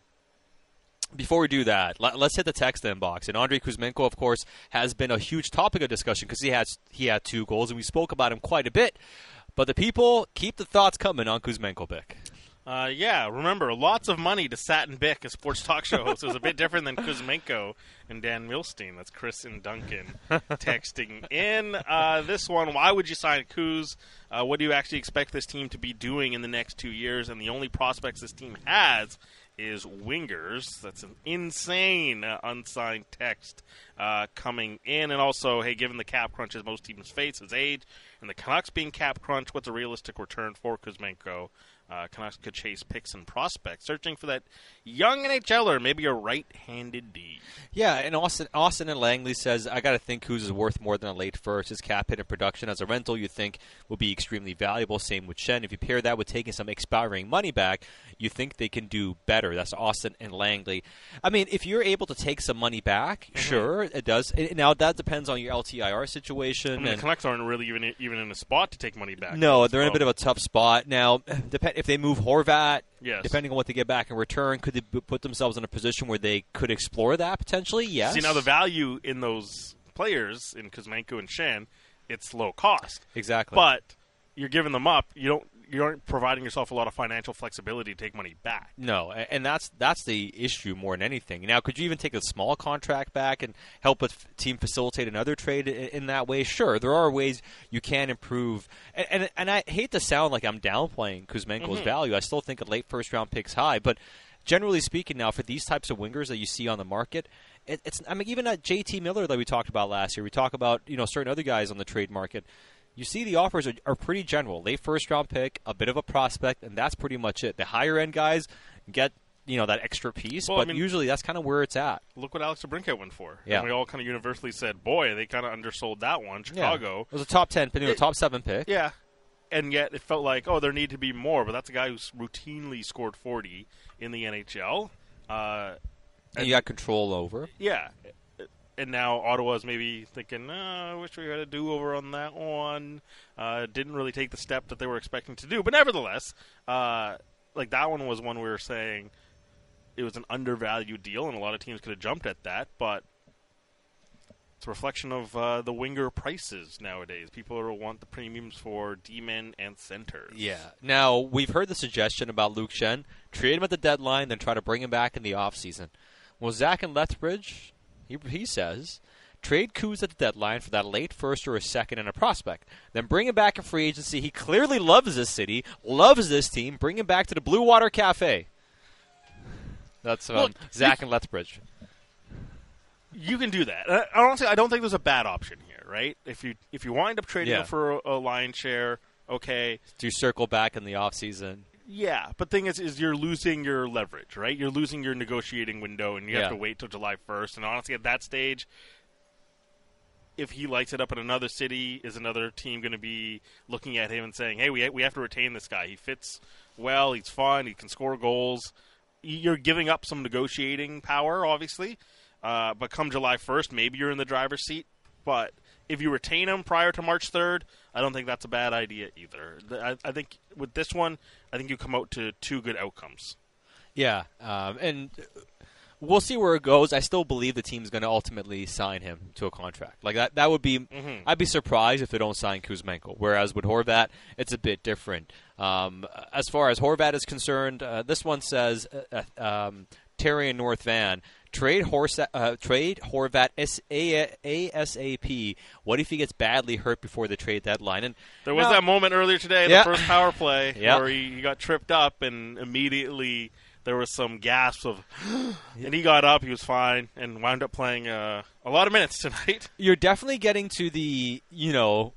before we do that, let, us hit the text inbox. And Andrei Kuzmenko, of course, has been a huge topic of discussion because he has he had two goals, and we spoke about him quite a bit. But the people keep the thoughts coming on Kuzmenko, Bik. Uh, yeah, remember, lots of money to Satin Bick, a sports talk show host. It was a bit different than Kuzmenko and Dan Milstein. That's Chris and Duncan texting in. Uh, this one, why would you sign Kuz? Uh, what do you actually expect this team to be doing in the next two years? And the only prospects this team has is wingers. That's an insane uh, unsigned text uh, coming in. And also, hey, given the cap crunches most teams face, his age, and the Canucks being cap crunch, what's a realistic return for Kuzmenko? Uh, Canucks could chase picks and prospects, searching for that young NHLer, maybe a right-handed D. Yeah, and Austin, Austin and Langley says I got to think Kuz is worth more than a late first. His cap hit and production as a rental, you think will be extremely valuable. Same with Schenn. If you pair that with taking some expiring money back, you think they can do better. That's Austin and Langley. I mean, if you're able to take some money back, mm-hmm. sure, it does. now that depends on your LTIR situation. I mean, the Canucks aren't really even even in a spot to take money back. No, they're in a bit of a tough spot now. Depend if they move Horvat, yes. depending on what they get back in return, could they put themselves in a position where they could explore that potentially? Yes. See, now the value in those players in Kuzmenko and Schenn, it's low cost. Exactly. But you're giving them up. You don't you aren't providing yourself a lot of financial flexibility to take money back. No, and that's that's the issue more than anything. Now, could you even take a small contract back and help a team facilitate another trade in that way? Sure, there are ways you can improve. And and, and I hate to sound like I'm downplaying Kuzmenko's mm-hmm. value. I still think a late first round pick's high, but generally speaking, now for these types of wingers that you see on the market, it, it's I mean even at JT Miller that we talked about last year, we talk about you know certain other guys on the trade market you see the offers are, are pretty general. Late first round pick, a bit of a prospect, and that's pretty much it. The higher end guys get you know that extra piece, well, but I mean, usually that's kind of where it's at. Look what Alex DeBrincat went for. Yeah, and we all kind of universally said, "Boy, they kind of undersold that one." Chicago yeah. it was a top ten, a top seven pick. Yeah, and yet it felt like, oh, there need to be more. But that's a guy who's routinely scored forty in the NHL. Uh, and, and you got control over. Yeah, and now Ottawa's maybe thinking, oh, I wish we had a do over on that one. Uh, didn't really take the step that they were expecting to do, but nevertheless, uh, like that one was one we were saying it was an undervalued deal, and a lot of teams could have jumped at that, but it's a reflection of uh, the winger prices nowadays. People want the premiums for D-men and centers. Yeah. Now, we've heard the suggestion about Luke Schenn. Trade him at the deadline, then try to bring him back in the offseason. Well, Zach and Lethbridge, he, he says, trade Kuz at the deadline for that late first or a second and a prospect. Then bring him back in free agency. He clearly loves this city, loves this team. Bring him back to the Blue Water Cafe. That's um, well, Zach and Lethbridge. You can do that. Uh, honestly, I don't think there's a bad option here, right? If you if you wind up trading yeah. him for a, a lion share, okay. Do you circle back in the off season? Yeah, but thing is, is you're losing your leverage, right? You're losing your negotiating window, and you yeah. have to wait till July 1st. And honestly, at that stage, if he lights it up in another city, is another team going to be looking at him and saying, "Hey, we we have to retain this guy. He fits well. He's fun. He can score goals." You're giving up some negotiating power, obviously. Uh, but come July 1st, maybe you're in the driver's seat. But if you retain him prior to March 3rd, I don't think that's a bad idea either. I, I think with this one, I think you come out to two good outcomes. Yeah, um, and we'll see where it goes. I still believe the team's going to ultimately sign him to a contract. Like that, that would be. Mm-hmm. I'd be surprised if they don't sign Kuzmenko. Whereas with Horvat, it's a bit different. Um, as far as Horvat is concerned, uh, this one says uh, uh um, Terry and North Van Trade Horse, uh, trade Horvat ASAP. What if he gets badly hurt before the trade deadline? And There was no, that moment earlier today, Yeah. the first power play, Yeah. where he, he got tripped up, and immediately there was some gasps of, and he got up, he was fine, and wound up playing uh, a lot of minutes tonight. You're definitely getting to the you know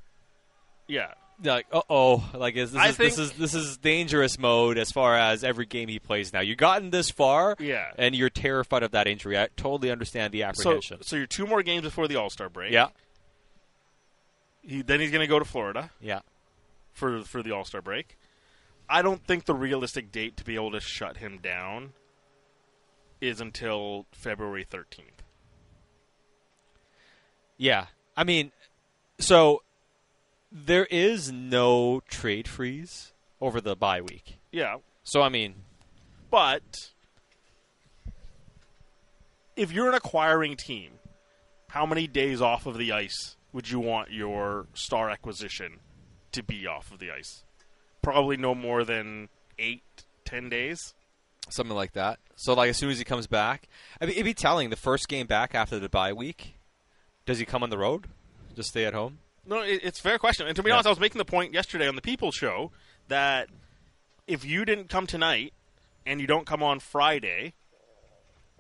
yeah, like uh oh like is this is this is this is dangerous mode as far as every game he plays now. You've gotten this far, Yeah. and you're terrified of that injury. I totally understand the so apprehension. so you're two more games before the All Star break. yeah, he, then he's going to go to Florida yeah. for for the All Star break. I don't think the realistic date to be able to shut him down is until February 13th. Yeah. I mean, so there is no trade freeze over the bye week. Yeah, So, I mean, But if you're an acquiring team, how many days off of the ice would you want your star acquisition to be off of the ice? Probably no more than eight, ten days. something like that. So, like, as soon as he comes back, I mean, it'd be telling the first game back after the bye week, does he come on the road? Just stay at home? No, it, it's a fair question. And to be Yeah. honest, I was making the point yesterday on the People Show that if you didn't come tonight and you don't come on Friday,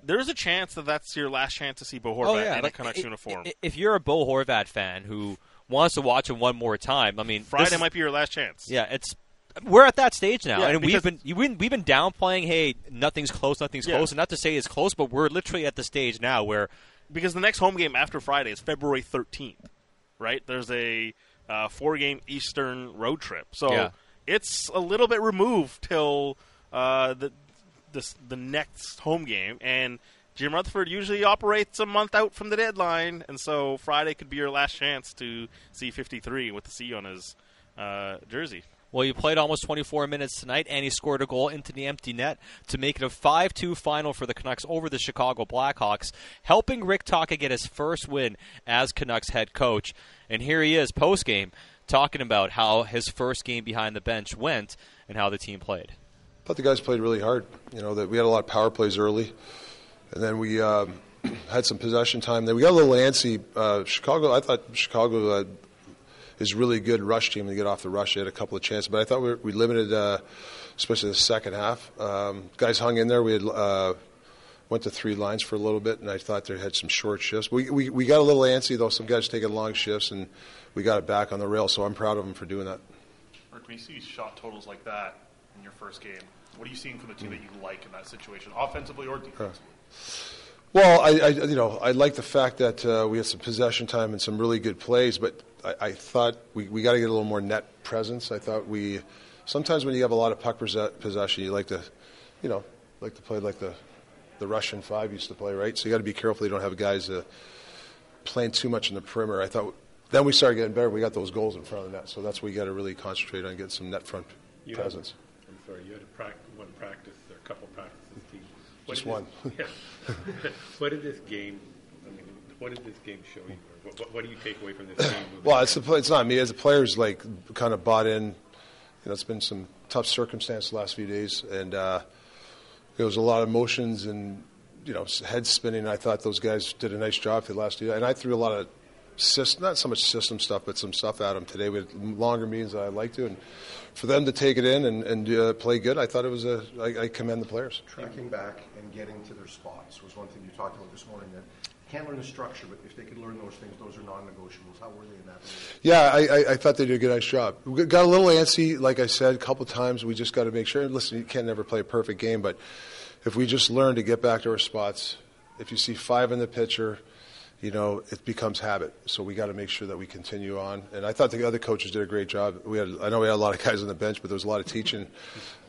there's a chance that that's your last chance to see Bo Horvat oh, in a Oh, like, Canucks i- uniform. i- If you're a Bo Horvat fan who wants to watch him one more time, I mean, Friday might be your last chance. Yeah, it's we're at that stage now, Yeah, and we've been you- we've been downplaying. Hey, nothing's close, nothing's Yeah. close, and not to say it's close, but we're literally at the stage now where because the next home game after Friday is February 13th, right? There's a uh, four game Eastern road trip. So Yeah. it's a little bit removed till uh, the, the, the next home game. And Jim Rutherford usually operates a month out from the deadline. And so Friday could be your last chance to see 53 with the C on his uh, jersey. Well, he played almost 24 minutes tonight, and he scored a goal into the empty net to make it a 5 2 final for the Canucks over the Chicago Blackhawks, helping Rick Tocchet get his first win as Canucks head coach. And here he is, post game, talking about how his first game behind the bench went and how the team played. I thought the guys played really hard. You know that we had a lot of power plays early, and then we um, had some possession time. Then we got a little antsy. Uh, Chicago, I thought Chicago uh, is really good rush team to get off the rush. They had a couple of chances, but I thought we, we limited, uh, especially the second half. Um, guys hung in there. We had. Uh, Went to three lines for a little bit, and I thought they had some short shifts. We, we, we got a little antsy, though. Some guys taking long shifts, and we got it back on the rail, so I'm proud of them for doing that. Mark, when you see shot totals like that in your first game, what are you seeing from the team that you like in that situation, offensively or defensively? Well, I, I you know I like the fact that uh, we had some possession time and some really good plays, but I, I thought we, we got to get a little more net presence. I thought we sometimes when you have a lot of puck possession, you like to, you know, like to play like the the Russian five used to play, right? So you got to be careful you don't have guys uh, playing too much in the perimeter. I thought then we started getting better. We got those goals in front of the net, so that's what you got to really concentrate on getting some net front You had- presence. I'm sorry, you had a prac- one practice or a couple practices. What Just one. Yeah. what did this game? I mean, what did this game show you? What, what, what do you take away from this game? Well, it's the, it's not me. As a players, like kind of bought in. You know, it's been some tough circumstances the last few days, and uh, there was a lot of emotions and you know head spinning. I thought those guys did a nice job for the last year, and I threw a lot of system, not so much system stuff, but some stuff at them today. We had longer meetings than I'd like to, and for them to take it in and, and uh, play good, I thought it was a. I, I commend the players. tracking back and getting to their spots was one thing you talked about this morning. That can't learn the structure, but if they could learn those things, those are non-negotiables. How were they in that? Yeah, I, I, I thought they did a good, nice job. We got a little antsy, like I said, a couple times. We just got to make sure. Listen, you can't never play a perfect game, but if we just learn to get back to our spots, if you see five in the pitcher, you know it becomes habit. So we got to make sure that we continue on. And I thought the other coaches did a great job. We had, I know we had a lot of guys on the bench, but there was a lot of teaching.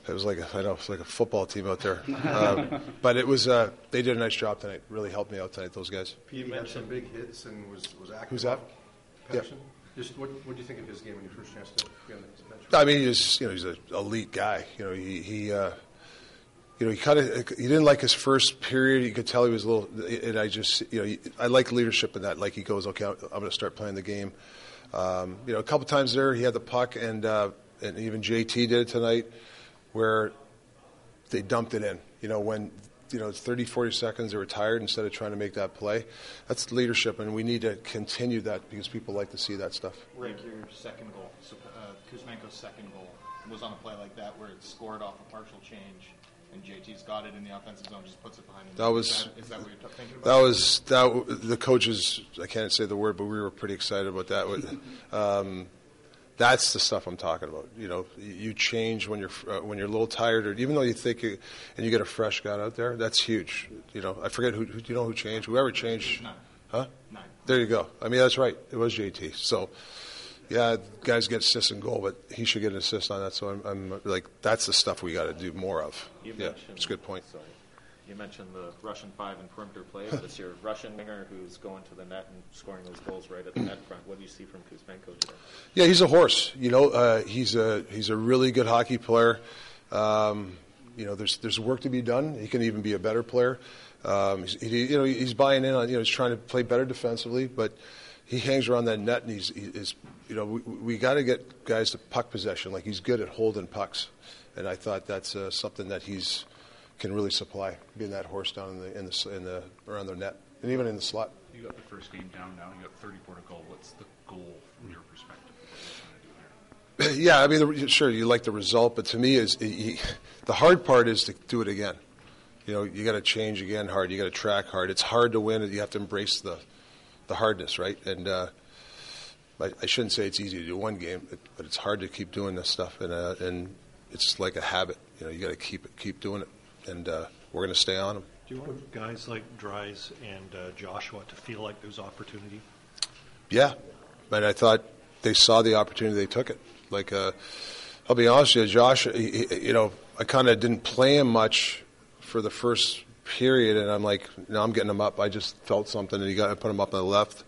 It was like a, I know it's like a football team out there, um, but it was uh, they did a nice job tonight. Really helped me out tonight. Those guys. He had some big hits and was was active. Who's that? Yep. Pettersson? Just what what do you think of his game when you first chance to be on the bench? I mean, he's you know he's an elite guy. You know he he uh, you know he kind of he didn't like his first period. You could tell he was a little. And I just you know I like leadership in that. Like he goes, okay, I'm going to start playing the game. Um, you know, a couple times there he had the puck, and uh, and even JT did it tonight, where they dumped it in. You know when you know, it's 30, 40 seconds, they were tired instead of trying to make that play. That's leadership, and we need to continue that because people like to see that stuff. Rick, your second goal, uh, Kuzmenko's second goal, was on a play like that where it scored off a partial change, and JT's got it in the offensive zone, just puts it behind him. That was is that, is that what you're thinking about? That was that. The coaches, I can't say the word, but we were pretty excited about that. um, that's the stuff I'm talking about. You know, you change when you're uh, when you're a little tired, or even though you think you, and you get a fresh guy out there. That's huge. You know, I forget who. you know who changed? Whoever changed, Nine. huh? Nine. There you go. I mean, that's right. It was JT. So, yeah, guys get assists and goal, but he should get an assist on that. So I'm, I'm like, that's the stuff we got to do more of. You yeah, mentioned- it's a good point. Sorry. You mentioned the Russian five and perimeter play, it's your Russian winger who's going to the net and scoring those goals right at the net front. What do you see from Kuzmenko today? Yeah, he's a horse. You know, uh, he's a he's a really good hockey player. Um, you know, there's there's work to be done. He can even be a better player. Um, he's, he, you know, he's buying in on. You know, he's trying to play better defensively, but he hangs around that net, and he's he is. You know, we, we got to get guys to puck possession. Like he's good at holding pucks, and I thought that's uh, something that he's can really supply, being that horse down in the in the in the around the net, and even in the slot. You got the first game down now. You got thirty 34 to goal. What's the goal from your perspective? What are you trying to do here? Yeah, I mean, the, sure, you like the result, but to me, is he, the hard part is to do it again. You know, you got to change again hard. You got to track hard. It's hard to win. You have to embrace the the hardness, right? And uh, I, I shouldn't say it's easy to do one game, but, but it's hard to keep doing this stuff, and uh, and it's like a habit. You know, you got to keep it, keep doing it, and uh, we're going to stay on them. Do you want guys like Dries and uh, Joshua to feel like there's opportunity? Yeah, and I thought they saw the opportunity, they took it. Like, uh, I'll be honest with you, Josh. He, he- you know, I kind of didn't play him much for the first period, and I'm like, no, I'm getting him up. I just felt something, and he got I put him up on the left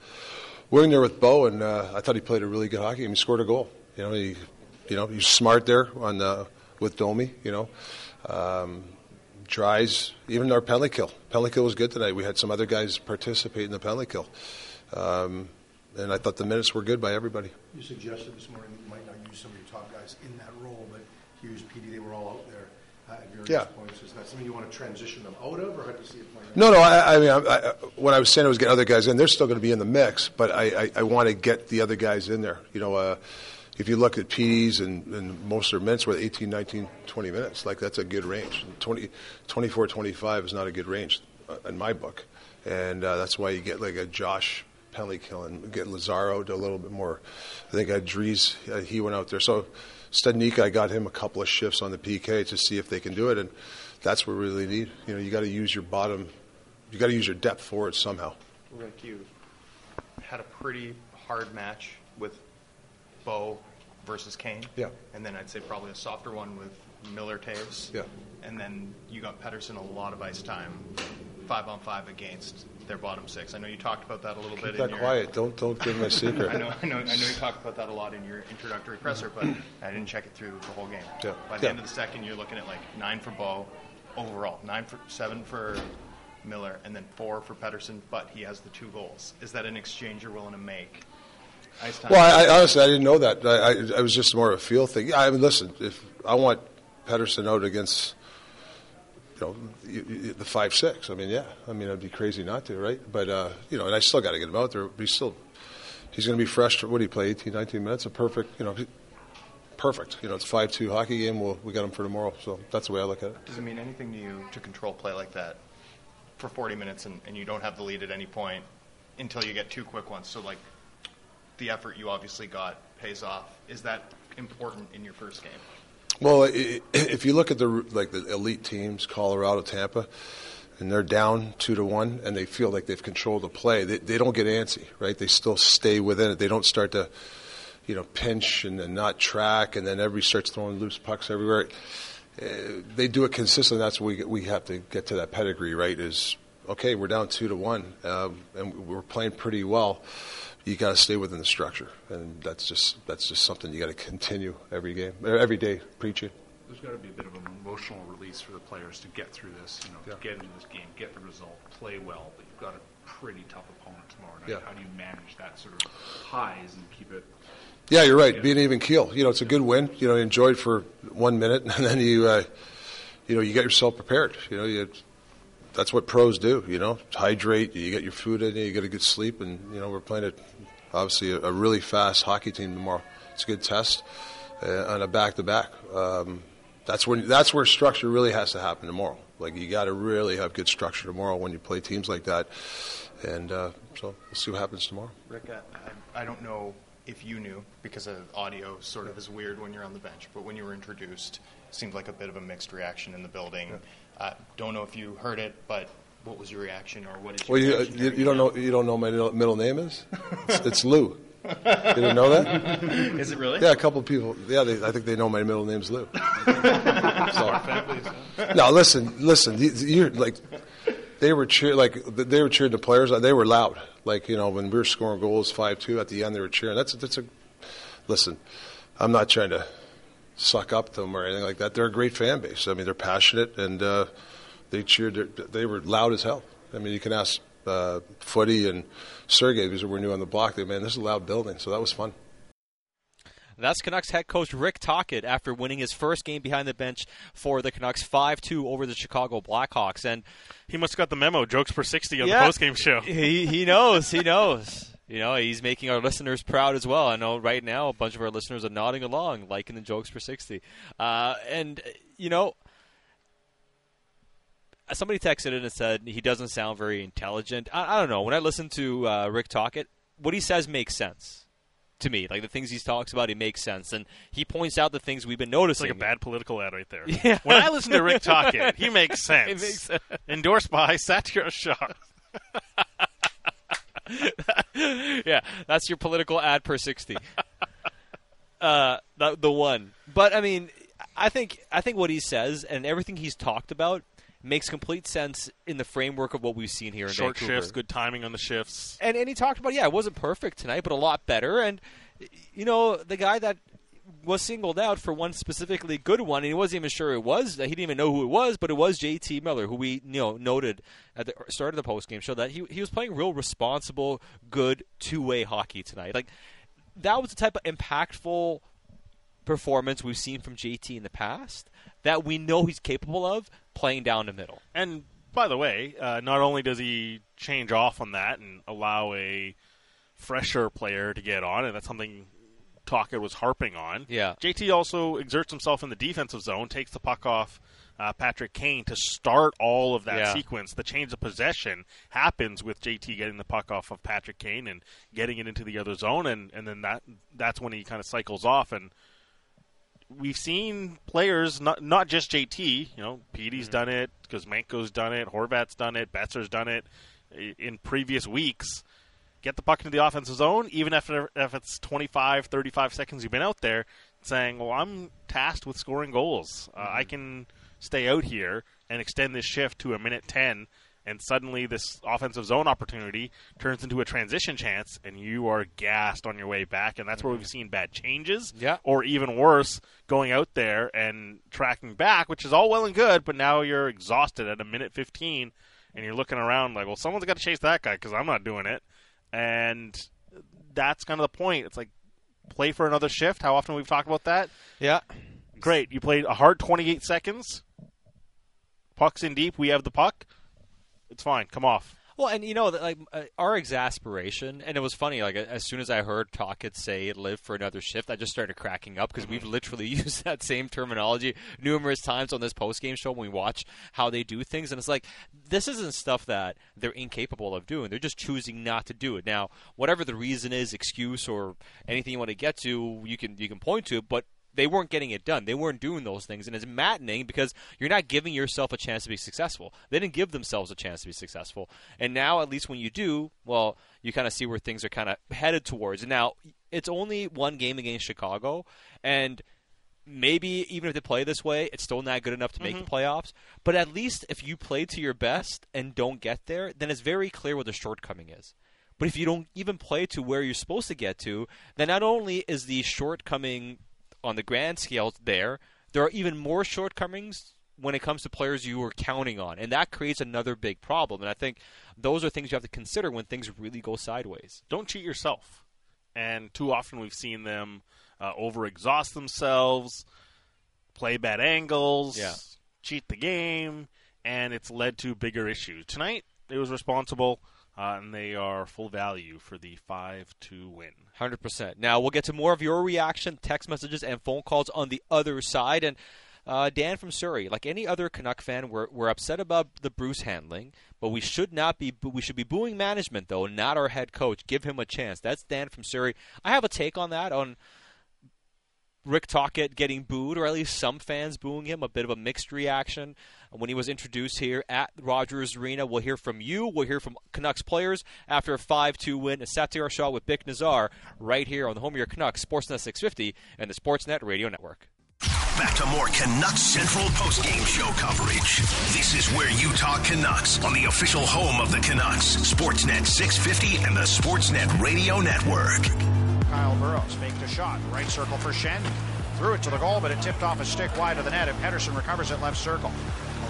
wing there with Bo, and uh, I thought he played a really good hockey game. He scored a goal. You know, he, you know, he's smart there on the, with Domi. You know. Um, Dries, even our penalty kill. Penalty kill was good tonight. We had some other guys participate in the penalty kill. Um, and I thought the minutes were good by everybody. You suggested this morning you might not use some of your top guys in that role, but you used PD, they were all out Yeah. points. Is that something you want to transition them out of, or how do you see it playing out? No, no. I, I mean, I, I, when I was saying I was getting other guys in, they're still going to be in the mix, but I, I, I want to get the other guys in there. You know, uh, if you look at PDs and, and most of their minutes were 18, 19, 20 minutes, like that's a good range. 20, 24, 25 is not a good range uh, in my book, and uh, that's why you get like a Josh penalty kill and get Lazaro to a little bit more. I think I had Dries, uh, he went out there. So Studnicka, I got him a couple of shifts on the PK to see if they can do it, and that's what we really need. You know, you got to use your bottom, you got to use your depth for it somehow. Rick, you had a pretty hard match with Bo versus Kane. Yeah. And then I'd say probably a softer one with Miller Toews. Yeah. And then you got Pettersson a lot of ice time, five on five against their bottom six. I know you talked about that a little Keep bit. that in your, quiet. Don't don't give my secret. I know, I know, I know you talked about that a lot in your introductory presser, but I didn't check it through the whole game. Yeah. By the Yeah. end of the second, you're looking at like nine for Bo overall, nine for seven for Miller, and then four for Pettersson. But he has the two goals. Is that an exchange you're willing to make? Well, I, I honestly I didn't know that. I, I, I was just more of a feel thing. I mean, listen, if I want Pettersson out against you know you, you, the five six, I mean, yeah, I mean, I'd be crazy not to, right? But uh, you know, and I still got to get him out there. But he's still he's going to be fresh. For, what did he play? 18, 19 minutes. A perfect, you know, perfect. You know, it's five two hockey game. We'll, we got him for tomorrow. So that's the way I look at it. Does it mean anything to you to control play like that for 40 minutes and, and you don't have the lead at any point until you get two quick ones? So, like, the effort you obviously got pays off. Is that important in your first game? Well, if you look at the like the elite teams, Colorado, Tampa, and they're down two to one, and they feel like they've controlled the play, they, they don't get antsy, right? They still stay within it. They don't start to, you know, pinch and, and not track, and then everybody starts throwing loose pucks everywhere. Uh, they do it consistently. That's what we we have to get to that pedigree, right? Is okay, we're down two to one, um, and we're playing pretty well. You got to stay within the structure, and that's just that's just something you got to continue every game, or every day preaching. There's got to be a bit of an emotional release for the players to get through this, you know, to get into this game, get the result, play well, but you've got a pretty tough opponent tomorrow night. Yeah. How do you manage that sort of highs and keep it? Yeah, you're right. Being even keel, you know, it's a good win. You know, you enjoyed for one minute, and then you, uh, you know, you get yourself prepared. You know, you that's what pros do. You know, hydrate. You get your food in. You get a good sleep, and you know we're playing a obviously a, a really fast hockey team tomorrow. It's a good test uh, on a back to back. That's when that's where structure really has to happen tomorrow. Like you got to really have good structure tomorrow when you play teams like that, and uh, so we'll see what happens tomorrow. Rick, I, I don't know if you knew because of audio sort of is weird when you're on the bench, but when you were introduced, it seemed like a bit of a mixed reaction in the building. Yeah. Uh, don't know if you heard it, but what was your reaction, or what is your well, you, you, you don't know you don't know my middle name is it's, it's Lou. You didn't know that? Is it really? Yeah, a couple of people. Yeah, they, I think they know my middle name's Lou. so, no, listen, listen. You're like they were cheer like they were cheering the players. They were loud. Like you know when we were scoring goals five two at the end, they were cheering. That's that's a listen. I'm not trying to suck up to them or anything like that. They're a great fan base. I mean, they're passionate and uh, they cheered. They were loud as hell. I mean, you can ask uh, Footy and Sergey because we're new on the block. They man, this is a loud building, so that was fun. That's Canucks head coach Rick Tocchet after winning his first game behind the bench for the Canucks 5-2 over the Chicago Blackhawks. And he must have got the memo. Jokes per 60 on yeah, the postgame show. He he knows. He knows. You know, he's making our listeners proud as well. I know right now a bunch of our listeners are nodding along, liking the jokes for 60. Uh, and, you know, somebody texted in and said he doesn't sound very intelligent. I, I don't know. When I listen to uh, Rick Tocchet, what he says makes sense to me. Like the things he talks about, he makes sense, and he points out the things we've been noticing. It's like a bad political ad right there. Yeah. When I listen to Rick Tocchet, he makes sense. makes sense. Endorsed by Satiar Shah. yeah, that's your political ad per sixty. uh, the, the one, but I mean, I think I think what he says and everything he's talked about makes complete sense in the framework of what we've seen here in Short Vancouver. shifts, good timing on the shifts. And and he talked about yeah, it wasn't perfect tonight, but a lot better. And you know, the guy that was singled out for one specifically good one, and he wasn't even sure it was. He didn't even know who it was, but it was J.T. Miller, who we you know noted at the start of the post game show that he he was playing real responsible, good two way hockey tonight. Like that was the type of impactful performance we've seen from JT in the past that we know he's capable of playing down the middle. And by the way, uh, not only does he change off on that and allow a fresher player to get on, and that's something Tocchet was harping on. Yeah. JT also exerts himself in the defensive zone, takes the puck off uh, Patrick Kane to start all of that yeah. sequence. The change of possession happens with JT getting the puck off of Patrick Kane and getting it into the other zone, and, and then that that's when he kind of cycles off and we've seen players, not not just JT. You know, Petey's mm-hmm. done it, because Kuzmenko's done it, Horvat's done it, Boeser's done it in previous weeks. Get the puck into the offensive zone, even if if it's 25, 35 seconds you've been out there, saying, "Well, I'm tasked with scoring goals. Uh, mm-hmm. I can stay out here and extend this shift to a minute 10 and suddenly this offensive zone opportunity turns into a transition chance, and you are gassed on your way back, and that's where we've seen bad changes, yeah. or even worse, going out there and tracking back, which is all well and good, but now you're exhausted at a minute 15, and you're looking around like, well, someone's got to chase that guy because I'm not doing it, and that's kind of the point. It's like play for another shift. How often we've talked about that? Yeah. Great. You played a hard 28 seconds. Puck's in deep. We have the puck it's fine. Come off. Well, and you know, like uh, our exasperation, and it was funny. Like as soon as I heard Tocchet say "live for another shift," I just started cracking up because we've mm-hmm. literally used that same terminology numerous times on this post game show when we watch how they do things, and it's like this isn't stuff that they're incapable of doing. They're just choosing not to do it. Now, whatever the reason is, excuse or anything you want to get to, you can you can point to, it, but they weren't getting it done. They weren't doing those things, and it's maddening because you're not giving yourself a chance to be successful. They didn't give themselves a chance to be successful, and now at least when you do, well, you kind of see where things are kind of headed towards. And now it's only one game against Chicago, and maybe even if they play this way, it's still not good enough to make mm-hmm. the playoffs. But at least if you play to your best and don't get there, then it's very clear what the shortcoming is. But if you don't even play to where you're supposed to get to, then not only is the shortcoming on the grand scale there, there are even more shortcomings when it comes to players you were counting on, and that creates another big problem. And I think those are things you have to consider when things really go sideways. Don't cheat yourself. And too often we've seen them uh, overexhaust themselves, play bad angles, yeah. cheat the game, and it's led to bigger issues. Tonight, it was responsible, uh, and they are full value for the 5 2 win. 100%. Now, we'll get to more of your reaction, text messages, and phone calls on the other side. And uh, Dan from Surrey, like any other Canuck fan, we're, we're upset about the Bruce handling, but we should not be. We should be booing management though, not our head coach. Give him a chance. That's Dan from Surrey. I have a take on that on Rick Tocchet getting booed, or at least some fans booing him. A bit of a mixed reaction when he was introduced here at Rogers Arena. We'll hear from you. We'll hear from Canucks players after a 5-2 win. A Satiar Shah with Bik Nizzar right here on the home of your Canucks, Sportsnet 650 and the Sportsnet Radio Network. Back to more Canucks Central postgame show coverage. This is where you talk Canucks on the official home of the Canucks, Sportsnet 650 and the Sportsnet Radio Network. Kyle Burroughs faked a shot, right circle for Schenn. Threw it to the goal, but it tipped off a stick wide of the net, and Pettersson recovers it left circle.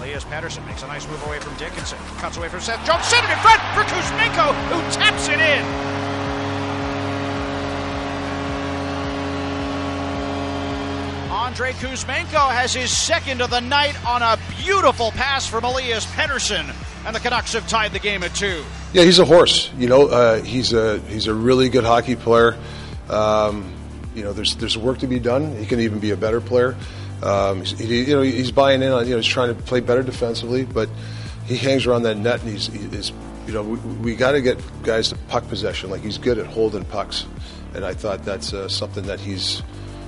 Elias Pettersson makes a nice move away from Dickinson. Cuts away from Seth Jones. Sent it in front for Kuzmenko, who taps it in. Andrei Kuzmenko has his second of the night on a beautiful pass from Elias Pettersson, and the Canucks have tied the game at two. Yeah, he's a horse. You know, uh, he's a he's a really good hockey player. Um, you know, there's there's work to be done. He can even be a better player. Um, he, you know, he's buying in on. You know, he's trying to play better defensively, but he hangs around that net, and he's, he's you know, we, we got to get guys to puck possession. Like he's good at holding pucks, and I thought that's uh, something that he's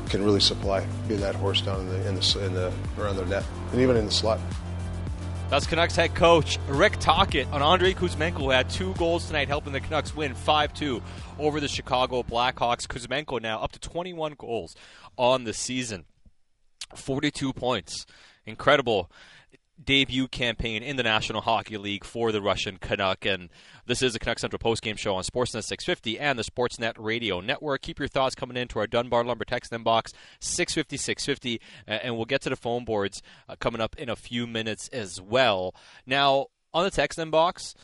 can really supply, being that horse down in the, in the, in the around the net, and even in the slot. That's Canucks head coach Rick Tocchet on Andrei Kuzmenko, who had two goals tonight, helping the Canucks win 5 2 over the Chicago Blackhawks. Kuzmenko now up to 21 goals on the season, 42 points. Incredible debut campaign in the National Hockey League for the Russian Canuck. And this is the Canuck Central postgame show on Sportsnet 650 and the Sportsnet Radio Network. Keep your thoughts coming into our Dunbar Lumber text inbox 650 650, and we'll get to the phone boards uh, coming up in a few minutes as well. Now, on the text inbox,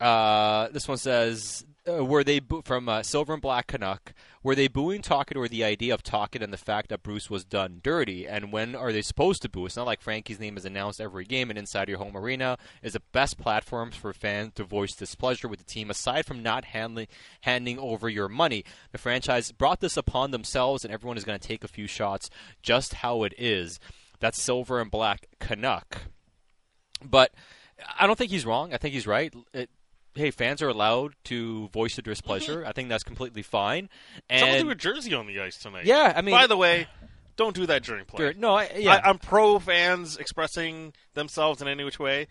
uh, this one says, uh, were they bo- from uh, Silver and Black Canuck? Were they booing Tocchet or the idea of Tocchet and the fact that Bruce was done dirty? And when are they supposed to boo? It's not like Frankie's name is announced every game, and inside your home arena is the best platform for fans to voice displeasure with the team. Aside from not handling handing over your money, the franchise brought this upon themselves, and everyone is going to take a few shots, just how it is. That's Silver and Black Canuck, but. I don't think he's wrong. I think he's right. It, hey, fans are allowed to voice their displeasure. Mm-hmm. I think that's completely fine. And Someone threw a jersey on the ice tonight. Yeah, I mean- By the way, don't do that during play. Dur- no, I- yeah. I, am pro fans expressing themselves in any which way.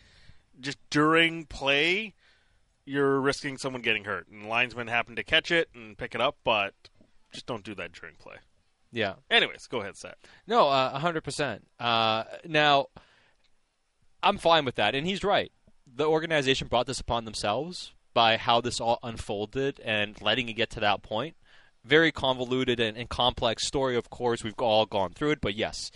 Just during play, you're risking someone getting hurt, and linesmen happen to catch it and pick it up, but just don't do that during play. Yeah. Anyways, go ahead, Seth. No, uh, hundred percent. Uh, now, I'm fine with that, and he's right. The organization brought this upon themselves by how this all unfolded and letting it get to that point. Very convoluted and, and complex story, of course. We've all gone through it, but yes,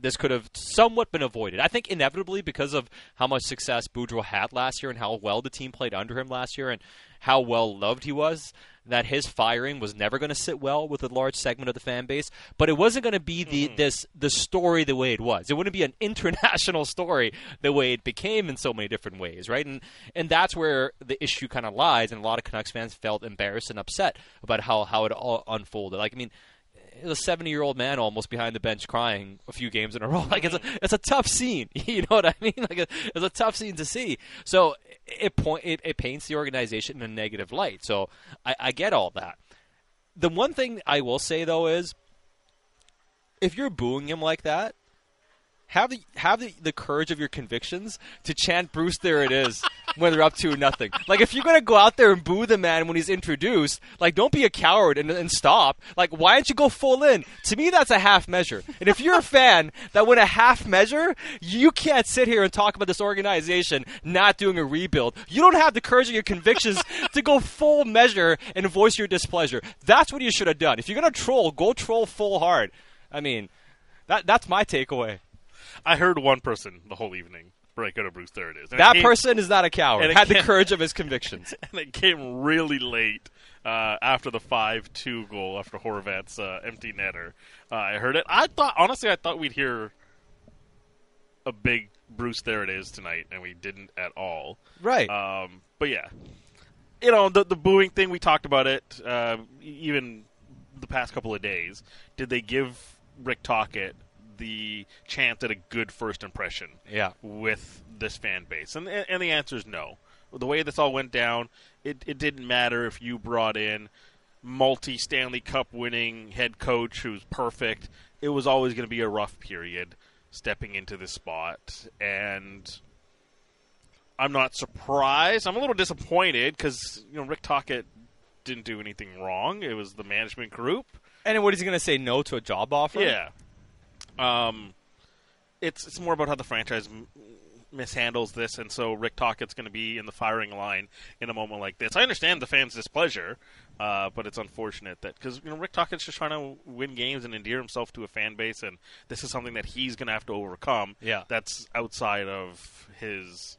this could have somewhat been avoided. I think inevitably because of how much success Boudreau had last year and how well the team played under him last year and how well loved he was, that his firing was never going to sit well with a large segment of the fan base. But it wasn't going to be the mm-hmm. this the story the way it was. It wouldn't be an international story the way it became in so many different ways, right? And and that's where the issue kind of lies. And a lot of Canucks fans felt embarrassed and upset about how how it all unfolded. Like I mean a 70 year old man almost behind the bench crying a few games in a row. Like it's a it's a tough scene. You know what I mean? Like it's a tough scene to see. So it point it, it paints the organization in a negative light. So I, I get all that. The one thing I will say though is, if you're booing him like that, have the have the, the courage of your convictions to chant Bruce there it is when they're up to nothing. Like if you're gonna go out there and boo the man when he's introduced, like don't be a coward and, and stop. Like why don't you go full in? To me that's a half measure. And if you're a fan that went a half measure, you can't sit here and talk about this organization not doing a rebuild. You don't have the courage of your convictions to go full measure and voice your displeasure. That's what you should have done. If you're gonna troll, go troll full hard. I mean, that that's my takeaway. I heard one person the whole evening break out of Bruce. There it is. And it That came- person is not a coward. and it Had the courage of his convictions. and it came really late uh, after the five-two goal after Horvat's uh, empty netter. Uh, I heard it. I thought honestly, I thought we'd hear a big Bruce. There it is tonight, and we didn't at all. Right. Um, but yeah, you know the the booing thing. We talked about it uh, even the past couple of days. Did they give Rick Tocchet the chance at a good first impression? Yeah. With this fan base, and and the answer is no. The way this all went down, it it didn't matter if you brought in multi Stanley Cup winning head coach who's perfect. It was always going to be a rough period stepping into this spot, and I'm not surprised. I'm a little disappointed because you know Rick Tocchet didn't do anything wrong. It was the management group. And what is he going to say no to a job offer? Yeah. Um, it's it's more about how the franchise m- mishandles this, and so Rick Tocchet's going to be in the firing line in a moment like this. I understand the fans' displeasure, uh, but it's unfortunate that because you know Rick Tocchet's just trying to win games and endear himself to a fan base, and this is something that he's going to have to overcome. Yeah. that's outside of his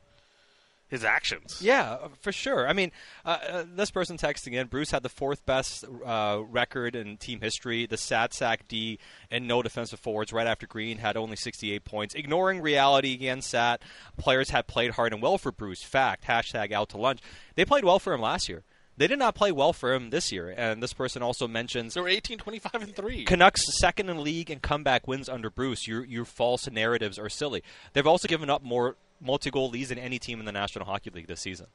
his actions. Yeah, for sure. I mean, uh, uh, this person texting in, Bruce had the fourth best uh, record in team history, the sad sack D, and no defensive forwards right after Green had only 68 points. Ignoring reality again, Sat, players had played hard and well for Bruce. Fact, hashtag out to lunch. They played well for him last year. They did not play well for him this year, and this person also mentions they were 18, 25, and three. Canucks second in league and comeback wins under Bruce. Your your false narratives are silly. They've also given up more multi-goal leads than any team in the National Hockey League this season.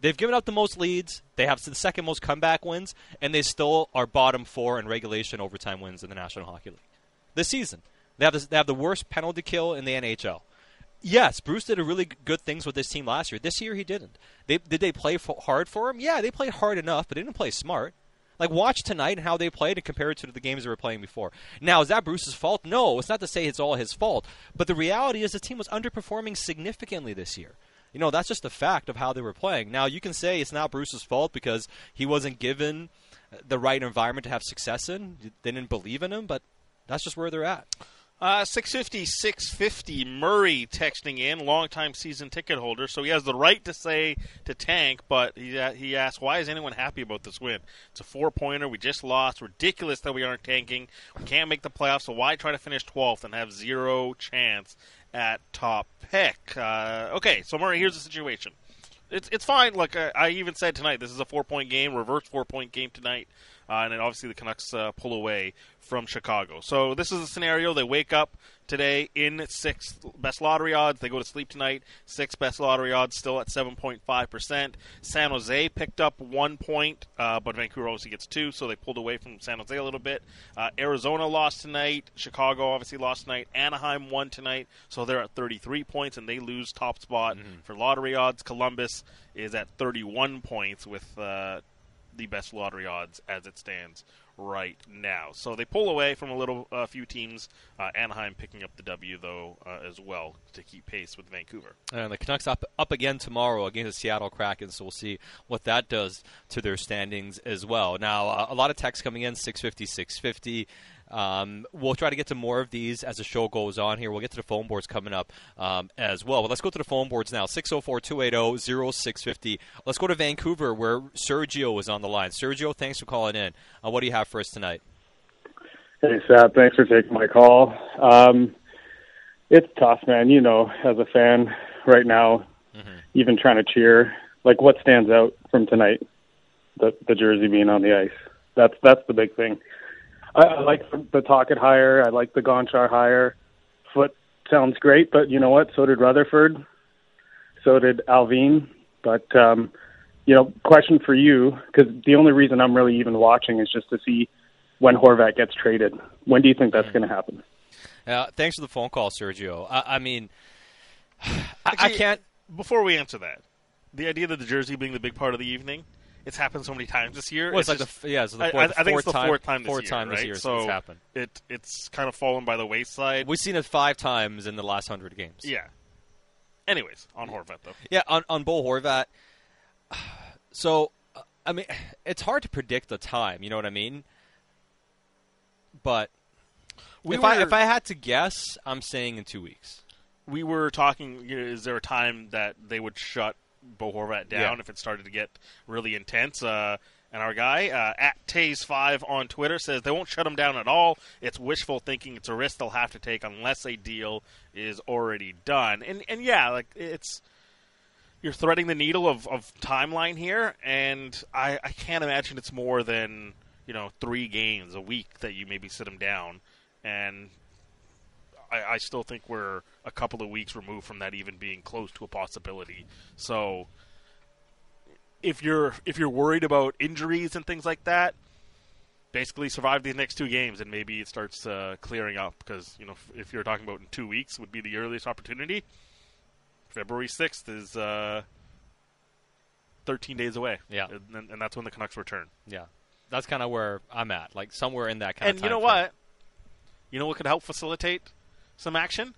They've given up the most leads. They have the second most comeback wins, and they still are bottom four in regulation overtime wins in the National Hockey League this season. They have this, they have the worst penalty kill in the NHL. Yes, Bruce did a really good things with this team last year. This year he didn't. They, did they play for, hard for him? Yeah, they played hard enough, but they didn't play smart. Like watch tonight and how they played and compare it to the games they were playing before. Now, is that Bruce's fault? No, it's not to say it's all his fault. But the reality is the team was underperforming significantly this year. You know, that's just a fact of how they were playing. Now, you can say it's not Bruce's fault because he wasn't given the right environment to have success in. They didn't believe in him, but that's just where they're at. Uh, 650, 650. Murray texting in, longtime season ticket holder, so he has the right to say to tank, but he, uh, he asked, why is anyone happy about this win? It's a four pointer. We just lost. Ridiculous that we aren't tanking. We can't make the playoffs, so why try to finish 12th and have zero chance at top pick? Uh, okay, so Murray, here's the situation. It's it's fine. Look, I, I even said tonight this is a four point game, reverse four point game tonight. Uh, and then obviously the Canucks uh, pull away from Chicago. So this is a scenario. They wake up today in sixth best lottery odds. They go to sleep tonight, sixth best lottery odds, still at 7.5%. San Jose picked up one point, uh, but Vancouver obviously gets two, so they pulled away from San Jose a little bit. Uh, Arizona lost tonight. Chicago obviously lost tonight. Anaheim won tonight, so they're at 33 points, and they lose top spot Mm-hmm. for lottery odds. Columbus is at 31 points with uh, the best lottery odds as it stands right now. So they pull away from a little a few teams. Uh, Anaheim picking up the W though uh, as well to keep pace with Vancouver. And the Canucks up up again tomorrow against the Seattle Kraken, so we'll see what that does to their standings as well. Now, uh, a lot of text coming in 650, 650. Um, we'll try to get to more of these as the show goes on here. We'll get to the phone boards coming up um, as well. But let's go to the phone boards now 604 280 0650. Let's go to Vancouver where Sergio is on the line. Sergio, thanks for calling in. Uh, what do you have for us tonight? Hey, Sat. Thanks for taking my call. Um, it's tough, man. You know, as a fan right now, even trying to cheer, like what stands out from tonight? The the jersey being on the ice. That's that's the big thing. I, I like the Tocchet hire. I like the Gonchar hire. Foote sounds great, but you know what? So did Rutherford. So did Allvin. But um, you know, question for you because the only reason I'm really even watching is just to see when Horvat gets traded. When do you think that's going to happen? Uh, thanks for the phone call, Sergio. I, I mean, I, I can't. Before we answer that, the idea that the jersey being the big part of the evening, it's happened so many times this year. Well, it's like just- the yeah, it's the I- fourth- I, I think it's the fourth time- fourth time this fourth year. time this right? year so it's happened. It it's kind of fallen by the wayside. We've seen it five times in the last hundred games. Yeah. Anyways, on Horvat though. Yeah, on on Bo Horvat. So, uh, I mean, it's hard to predict the time. You know what I mean? But We if I if I had to guess, I'm saying in two weeks. We were talking. You know, is there a time that they would shut Bo Horvat down Yeah. if it started to get really intense? Uh, And our guy uh, at Taze5 on Twitter says they won't shut him down at all. It's wishful thinking. It's a risk they'll have to take unless a deal is already done. And and yeah, like it's you're threading the needle of, of timeline here, and I, I can't imagine it's more than you know three games a week that you maybe sit him down, and I, I still think we're a couple of weeks removed from that even being close to a possibility. So if you're if you're worried about injuries and things like that, basically survive these next two games and maybe it starts uh, clearing up because you know if, if, you're talking about in two weeks would be the earliest opportunity. February sixth is uh, thirteen days away. Yeah, and, and, that's when the Canucks return. Yeah, that's kind of where I'm at, like somewhere in that kind and of. And you know frame. what? You know what could help facilitate some action?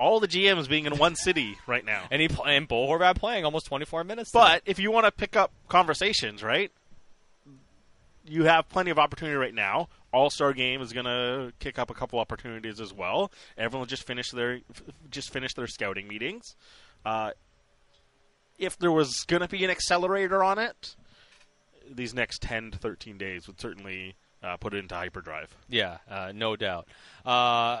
all the GMs being in one city right now. And he and Bo Horvat playing almost 24 minutes. But if you want to pick up conversations, right? You have plenty of opportunity right now. All Star Game is going to kick up a couple opportunities as well. Everyone just finished their just finished their scouting meetings. Uh, if there was going to be an accelerator on it, these next 10 to 13 days would certainly uh, put it into hyperdrive. Yeah, uh, no doubt. Uh,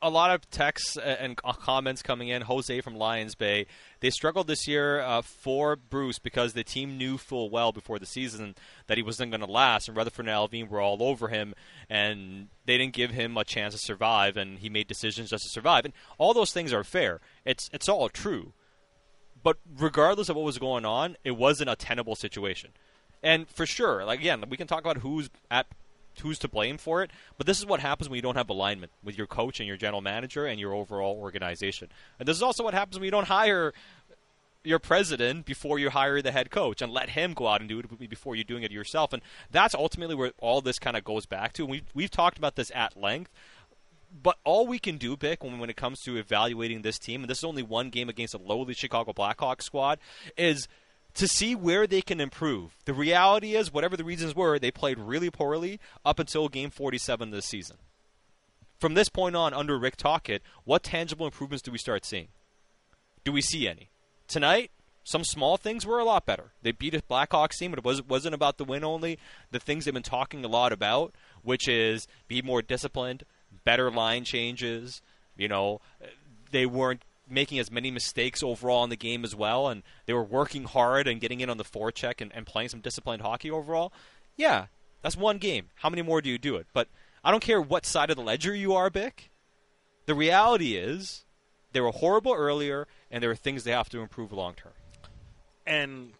a lot of texts and comments coming in. Jose from Lions Bay. They struggled this year uh, for Bruce because the team knew full well before the season that he wasn't going to last, and Rutherford and Allvin were all over him, and they didn't give him a chance to survive, and he made decisions just to survive. And all those things are fair. It's it's all true. But regardless of what was going on, it wasn't a tenable situation. And for sure, like again, we can talk about who's at who's to blame for it. But this is what happens when you don't have alignment with your coach and your general manager and your overall organization. And this is also what happens when you don't hire your president before you hire the head coach and let him go out and do it before you're doing it yourself. And that's ultimately where all this kind of goes back to. And we've, we've talked about this at length. But all we can do, Bik, when, when it comes to evaluating this team, and this is only one game against a lowly Chicago Blackhawks squad, is – to see where they can improve. The reality is, whatever the reasons were, they played really poorly up until game 47 this season. From this point on, under Rick Tocchet, what tangible improvements do we start seeing? Do we see any? Tonight, some small things were a lot better. They beat a Blackhawks team, but it wasn't about the win only. The things they've been talking a lot about, which is be more disciplined, better line changes. You know, they weren't making as many mistakes overall in the game as well, and they were working hard and getting in on the forecheck and, and playing some disciplined hockey overall. Yeah, that's one game. How many more do you do it? But I don't care what side of the ledger you are, Bik. The reality is they were horrible earlier, and there are things they have to improve long term. And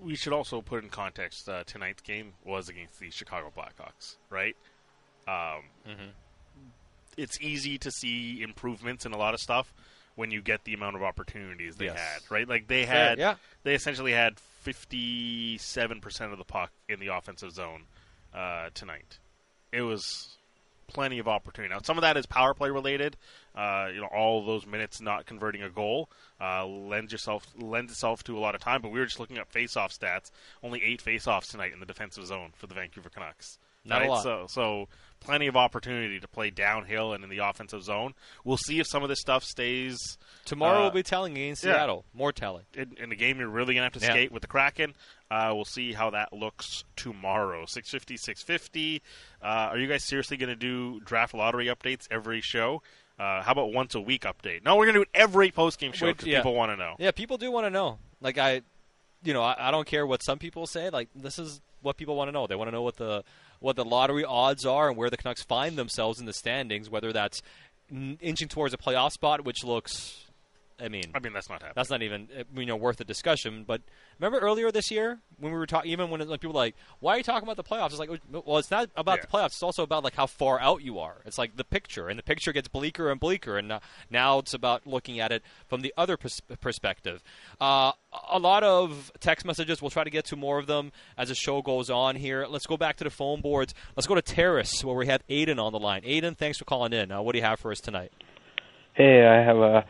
we should also put in context uh, tonight's game was against the Chicago Blackhawks, right? Um, mm-hmm. It's easy to see improvements in a lot of stuff when you get the amount of opportunities they yes. had, right? Like they had, yeah. they essentially had fifty-seven percent of the puck in the offensive zone uh, tonight. It was plenty of opportunity. Now, some of that is power play related. Uh, you know, all those minutes not converting a goal uh, lends yourself lends itself to a lot of time. But we were just looking at face-off stats. Only eight face-offs tonight in the defensive zone for the Vancouver Canucks. Not right? a lot. So, so plenty of opportunity to play downhill and in the offensive zone. We'll see if some of this stuff stays. Tomorrow uh, will be telling against yeah. Seattle. More telling. In, in, the game, you're really going to have to yeah. skate with the Kraken. Uh, we'll see how that looks tomorrow. 650, 650. Uh, are you guys seriously going to do draft lottery updates every show? Uh, how about once a week update? No, we're going to do it every post game show because yeah. people want to know. Yeah, people do want to know. Like I, you know, I, I don't care what some people say. Like this is what people want to know. They want to know what the what the lottery odds are and where the Canucks find themselves in the standings. Whether that's inching towards a playoff spot, which looks, I mean, I mean that's not happening. That's not even you know worth a discussion. But remember earlier this year when we were talking, even when like, people were like, "Why are you talking about the playoffs?" It's like, well, it's not about yeah. the playoffs. It's also about like how far out you are. It's like the picture, and the picture gets bleaker and bleaker. And uh, now it's about looking at it from the other pers- perspective. Uh, a lot of text messages. We'll try to get to more of them as the show goes on here. Let's go back to the phone boards. Let's go to Terrace where we have Aiden on the line. Aiden, thanks for calling in. Uh, what do you have for us tonight? Hey, I have a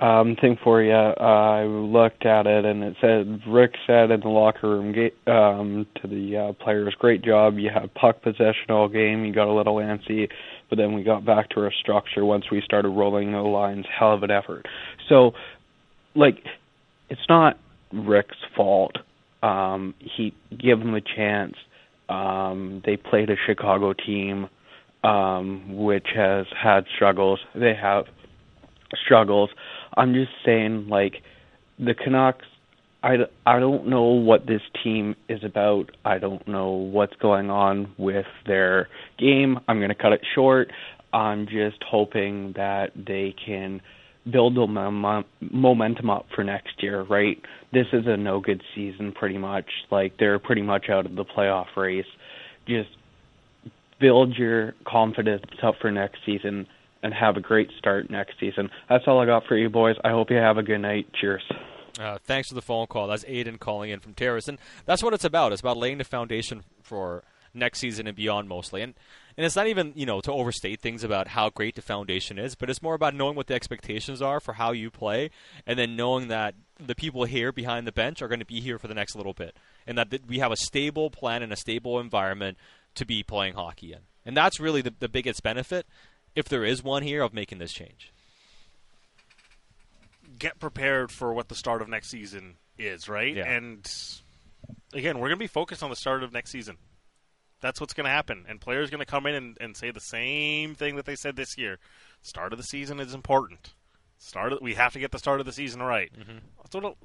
um, thing for you. Uh, I looked at it and it said Rick said in the locker room um, to the uh, players, "Great job. You had puck possession all game. You got a little antsy, but then we got back to our structure once we started rolling the lines. Hell of an effort." So, like, it's not Rick's fault Um, he give them a chance. Um, they played a Chicago team um, which has had struggles. They have struggles. I'm just saying, like the Canucks. I, I don't know what this team is about. I don't know what's going on with their game. I'm going to cut it short. I'm just hoping that they can build the momentum up for next year, right? This is a no good season pretty much. Like they're pretty much out of the playoff race. Just build your confidence up for next season and have a great start next season. That's all I got for you boys. I hope you have a good night. Cheers. Uh, thanks for the phone call. That's Aiden calling in from Terrace, and that's what it's about. It's about laying the foundation for next season and beyond, mostly. And and it's not even you know to overstate things about how great the foundation is, but it's more about knowing what the expectations are for how you play, and then knowing that the people here behind the bench are going to be here for the next little bit, and that we have a stable plan and a stable environment to be playing hockey in. And that's really the, the biggest benefit, if there is one here, of making this change get prepared for what the start of next season is, right? Yeah. And again, we're going to be focused on the start of next season. That's what's going to happen. And players are going to come in and, and say the same thing that they said this year. Start of the season is important. Start of, we have to get the start of the season right. Mm-hmm. So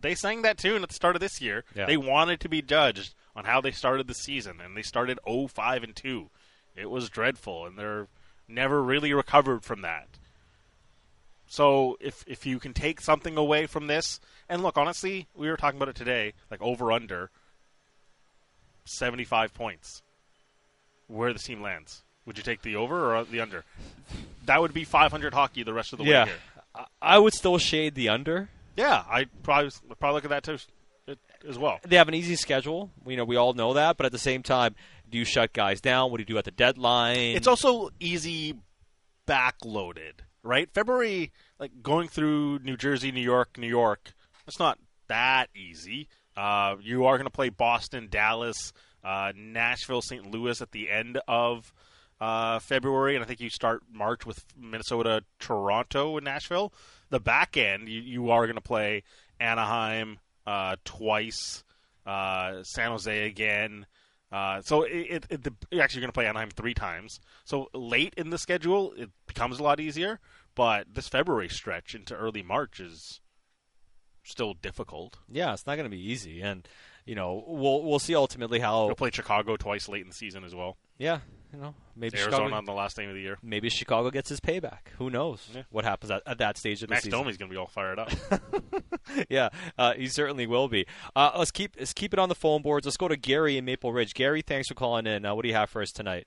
they sang that tune at the start of this year. Yeah. They wanted to be judged on how they started the season, and they started 0-5 and 2. It was dreadful, and they're never really recovered from that. So if if you can take something away from this, and look, honestly, we were talking about it today, like over under seventy five points, where the team lands. Would you take the over or the under? That would be five hundred hockey the rest of the yeah. way here. I would still shade the under. Yeah, I probably probably look at that too as well. They have an easy schedule. You know, we all know that, but at the same time, do you shut guys down? What do you do at the deadline? It's also easy backloaded, right? February, like going through New Jersey, New York, New York, it's not that easy. Uh, you are going to play Boston, Dallas, uh, Nashville, St. Louis at the end of uh, February, and I think you start March with Minnesota, Toronto, and Nashville. The back end, you, you are going to play Anaheim uh, twice, uh, San Jose again. Uh, so it, it, it, you're actually going to play Anaheim three times. So late in the schedule, it becomes a lot easier. But this February stretch into early March is still difficult. Yeah, it's not going to be easy, and you know we'll we'll see ultimately how. We'll play Chicago twice late in the season as well. Yeah, you know maybe Arizona Chicago, on the last game of the year. Maybe Chicago gets his payback. Who knows Yeah. what happens at, at that stage of Max the season? Max Domi's going to be all fired up. yeah, uh, he certainly will be. Uh, let's keep let's keep it on the phone boards. Let's go to Gary in Maple Ridge. Gary, thanks for calling in. Uh, what do you have for us tonight?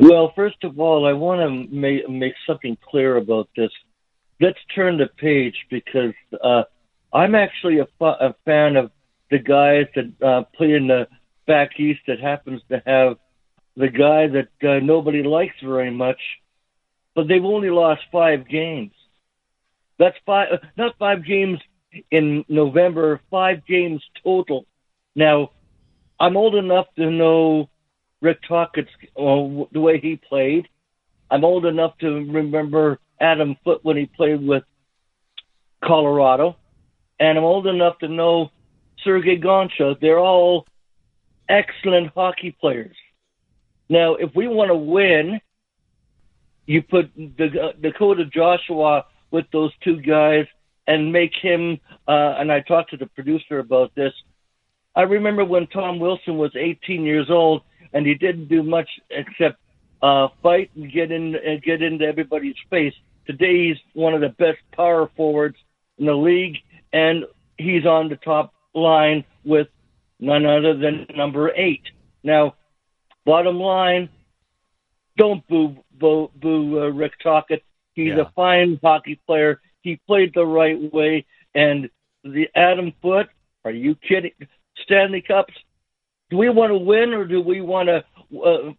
Well, first of all, I want to make, make something clear about this. Let's turn the page because uh, I'm actually a, fa- a fan of the guys that uh, play in the back east that happens to have the guy that uh, nobody likes very much, but they've only lost five games. That's five, not five games in November, five games total. Now, I'm old enough to know Rick Tocchet's uh, the way he played. I'm old enough to remember Adam Foote when he played with Colorado, and I'm old enough to know Sergei Gonchar. They're all excellent hockey players. Now, if we want to win, you put the, Dakota Joshua with those two guys and make him. Uh, and I talked to the producer about this. I remember when Tom Wilson was 18 years old and he didn't do much except uh, fight and get in and get into everybody's face. Today he's one of the best power forwards in the league, and he's on the top line with none other than number eight. Now, bottom line, don't boo boo, boo uh, Rick Tocchet. He's Yeah. a fine hockey player. He played the right way, and the Adam Foote, Are you kidding? Stanley Cups. Do we want to win, or do we want to uh,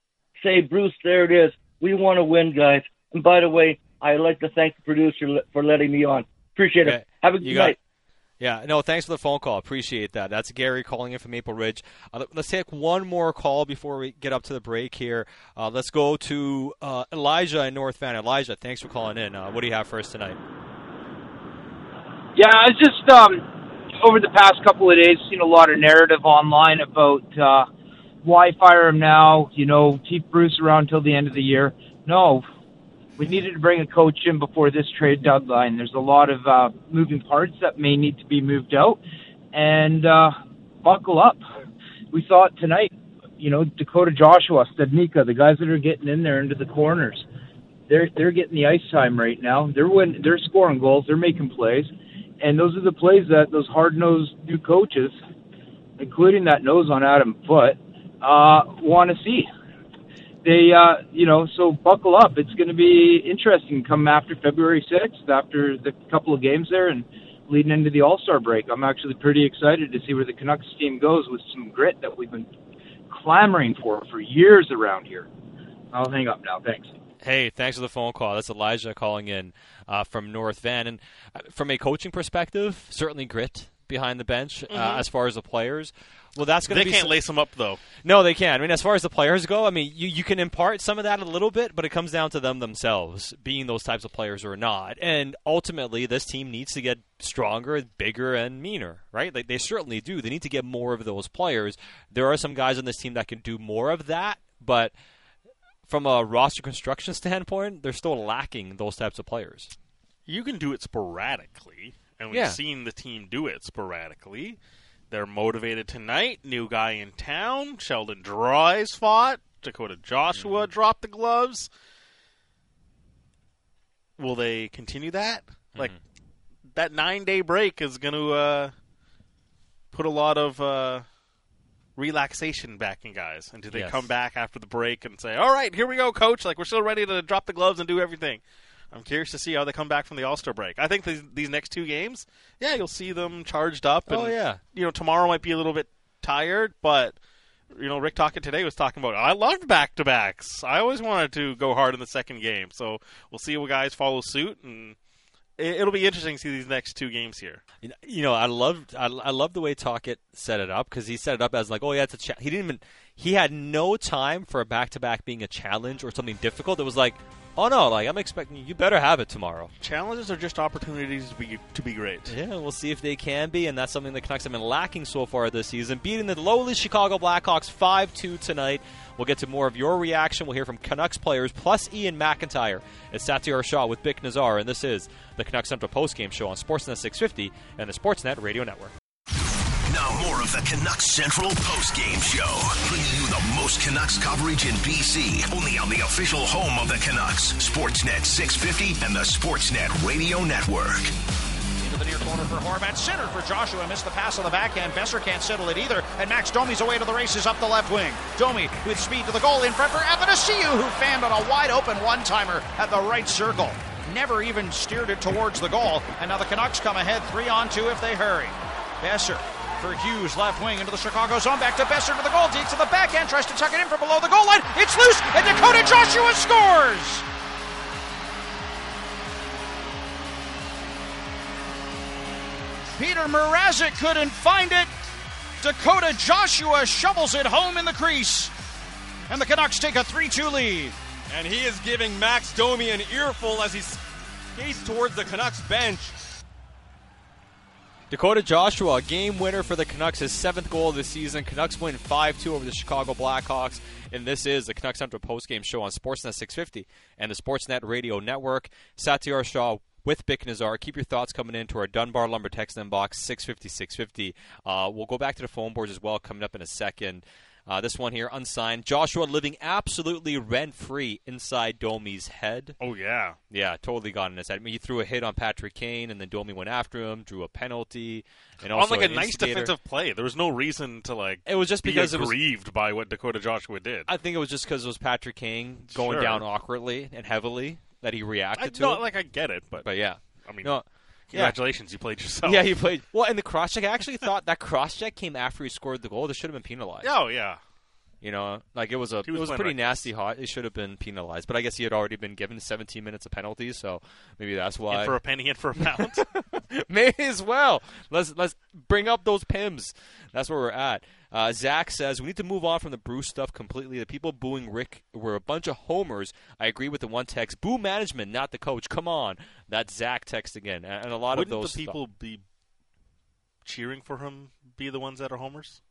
say, Bruce? There it is. We want to win, guys. And by the way, I'd like to thank the producer for letting me on. Appreciate Okay. it. Have a good You night. Yeah, no, thanks for the phone call. Appreciate that. That's Gary calling in from Maple Ridge. Uh, let's take one more call before we get up to the break here. Uh, let's go to uh, Elijah in North Van. Elijah, thanks for calling in. Uh, what do you have for us tonight? Yeah, I just um, over the past couple of days, seen a lot of narrative online about uh, why fire him now. You know, keep Bruce around till the end of the year. No, we needed to bring a coach in before this trade deadline. There's a lot of uh, moving parts that may need to be moved out, and uh, buckle up. We saw it tonight. You know, Dakota Joshua, Studnicka, the guys that are getting in there into the corners. They're they're getting the ice time right now. They're win, they're scoring goals. They're making plays, and those are the plays that those hard nosed new coaches, including that nose on Adam Foote, uh, want to see they, uh, you know, so buckle up. It's going to be interesting come after February 6th, after the couple of games there, and leading into the All Star break. I'm actually pretty excited to see where the Canucks team goes with some grit that we've been clamoring for for years around here. I'll hang up now. Thanks. Hey, thanks for the phone call. That's Elijah calling in uh, from North Van. And uh, from a coaching perspective, certainly grit behind the bench uh, Mhm. as far as the players. Well, that's going to They can't some- lace them up though. No, they can. I mean, as far as the players go, I mean, you, you can impart some of that a little bit, but it comes down to them themselves being those types of players or not. And ultimately, this team needs to get stronger, bigger, and meaner, right? Like they certainly do. They need to get more of those players. There are some guys on this team that can do more of that, but from a roster construction standpoint, they're still lacking those types of players. You can do it sporadically, and we've Yeah. seen the team do it sporadically. They're motivated tonight. New guy in town. Sheldon Dries fought. Dakota Joshua Mm-hmm. dropped the gloves. Will they continue that? Like Mm-hmm. that nine day break is going to uh, put a lot of uh, relaxation back in guys. And do they Yes. come back after the break and say, "All right, here we go, coach. Like we're still ready to drop the gloves and do everything." I'm curious to see how they come back from the All Star break. I think these, these next two games, yeah, you'll see them charged up. And, Oh, yeah. You know, tomorrow might be a little bit tired, but you know, Rick talking today was talking about. I loved back to backs. I always wanted to go hard in the second game, so we'll see what guys follow suit, and it, it'll be interesting to see these next two games here. You know, I loved I, I love the way Tocchet set it up because he set it up as like, oh yeah, it's a cha-. he didn't even he had no time for a back to back being a challenge or something difficult. It was like, oh no, like I'm expecting you better have it tomorrow. Challenges are just opportunities to be to be great. Yeah, we'll see if they can be, and that's something the Canucks have been lacking so far this season. Beating the lowly Chicago Blackhawks 5 2 tonight. We'll get to more of your reaction. We'll hear from Canucks players plus Ian McIntyre. It's Satiar Shah with Bik Nizzar, and this is the Canucks Central Post Game Show on Sportsnet 650 and the Sportsnet Radio Network. Now more of the Canucks Central postgame show, bringing you the most Canucks coverage in BC, only on the official home of the Canucks, Sportsnet 650 and the Sportsnet Radio Network. Into the near corner for Horvat. Centered for Joshua. Missed the pass on the backhand. Boeser can't settle it either. And Max Domi's away to the races up the left wing. Domi with speed to the goal in front for Athanasiou, who fanned on a wide open one timer at the right circle. Never even steered it towards the goal. And now the Canucks come ahead three on two if they hurry. Boeser for Hughes, left wing into the Chicago zone. Back to Boeser to the goal. Deep to the backhand. Tries to tuck it in from below the goal line. It's loose. And Dakota Joshua scores. Petr Mrazek couldn't find it. Dakota Joshua shovels it home in the crease. And the Canucks take a 3 2 lead. And he is giving Max Domi an earful as he skates towards the Canucks bench. Dakota Joshua, game winner for the Canucks, his seventh goal of the season. Canucks win 5 2 over the Chicago Blackhawks. And this is the Canucks Central postgame show on Sportsnet 650 and the Sportsnet Radio Network. Satiar Shah with Bik Nizzar. Keep your thoughts coming into our Dunbar Lumber text inbox, 650 650. Uh, we'll go back to the phone boards as well coming up in a second. Uh, this one here, unsigned. Joshua living absolutely rent free inside Domi's head. Oh, yeah. Yeah, totally got in his head. I mean, he threw a hit on Patrick Kane, and then Domi went after him, drew a penalty, and also on like a nice instigator. defensive play. There was no reason to like. It was just be because it was- aggrieved by what Dakota Joshua did. I think it was just because it was Patrick Kane going Sure. down awkwardly and heavily that he reacted I, to no, it. like I get it, but but yeah, I mean, no, yeah. congratulations, you played yourself. Yeah, you played well. And the cross check, I actually thought that cross check came after he scored the goal. This should have been penalized. Oh yeah. You know, like it was a He was it was pretty reckless. nasty hot. It should have been penalized, but I guess he had already been given 17 minutes of penalties, so maybe that's why. In for a penny, in for a pound. May as well. Let's let's bring up those pims. That's where we're at. Uh, Zach says we need to move on from the Bruce stuff completely. The people booing Rick were a bunch of homers. I agree with the one text. Boo management, not the coach. Come on. That's Zach text again, and a lot Wouldn't of those the people be cheering for him be the ones that are homers?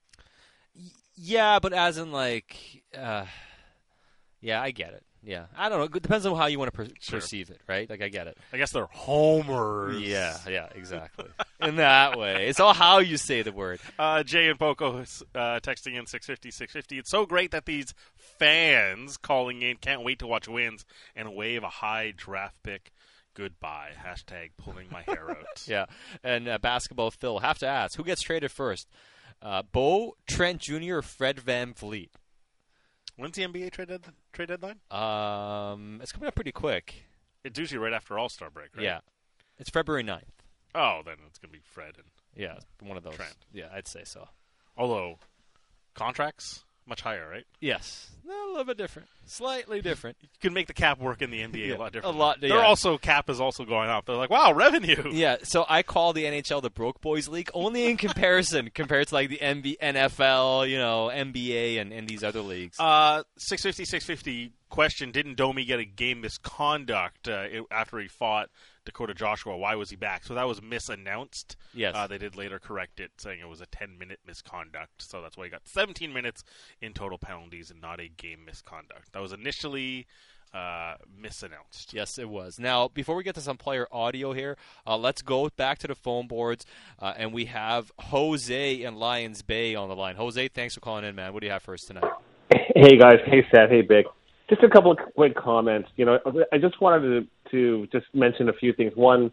Yeah, but as in like, uh, yeah, I get it. Yeah, I don't know. It depends on how you want to per- Sure. perceive it, right? Like, I get it. I guess they're homers. Yeah, yeah, exactly. in that way, it's all how you say the word. Uh, Jay and Poco is, uh, texting in 650, 650. It's so great that these fans calling in can't wait to watch wins and wave a high draft pick goodbye. Hashtag pulling my hair out. Yeah, and uh, basketball, Phil. Have to ask who gets traded first, uh, Bo Trent Jr. or Fred VanVleet? When's the NBA trade, dead- trade deadline? Um, it's coming up pretty quick. It's usually right after All Star break, right? Yeah, it's February 9th. Oh, then it's going to be Fred and Yeah, one of those. Trent. Yeah, I'd say so. Although, contracts, much higher, right? Yes, a little bit different, slightly different. You can make the cap work in the NBA Yeah, a lot different. a lot- They're yeah. also cap is also going up. They're like, wow, revenue. Yeah, so I call the NHL the broke boys league only in comparison compared to like the MB, NFL, you know, NBA and, and these other leagues. Uh, 650, 650 question. Didn't Domi get a game misconduct uh, after he fought Dakota Joshua? Why was he back? So that was misannounced. Yes. Uh, they did later correct it, saying it was a 10 minute misconduct. So that's why he got 17 minutes in total penalties and not a game misconduct. That was initially uh, misannounced. Yes, it was. Now, before we get to some player audio here, uh, let's go back to the phone boards, uh, and we have Jose in Lions Bay on the line. Jose, thanks for calling in, man. What do you have for us tonight? Hey guys, hey Seth, hey Big. Just a couple of quick comments. You know, I just wanted to, to just mention a few things. One,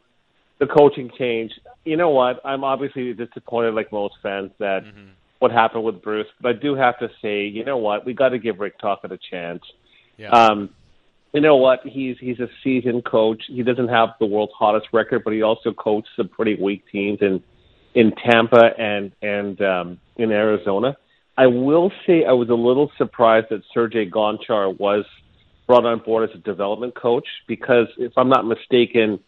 the coaching change. You know what? I'm obviously disappointed, like most fans, that what happened with Bruce. But I do have to say, you know what? We got to give Rick Tocchet a chance. Yeah. Um, you know what? He's he's a seasoned coach. He doesn't have the world's hottest record, but he also coached some pretty weak teams in in Tampa and and um, in Arizona. I will say I was a little surprised that Sergey Gonchar was brought on board as a development coach because, if I'm not mistaken,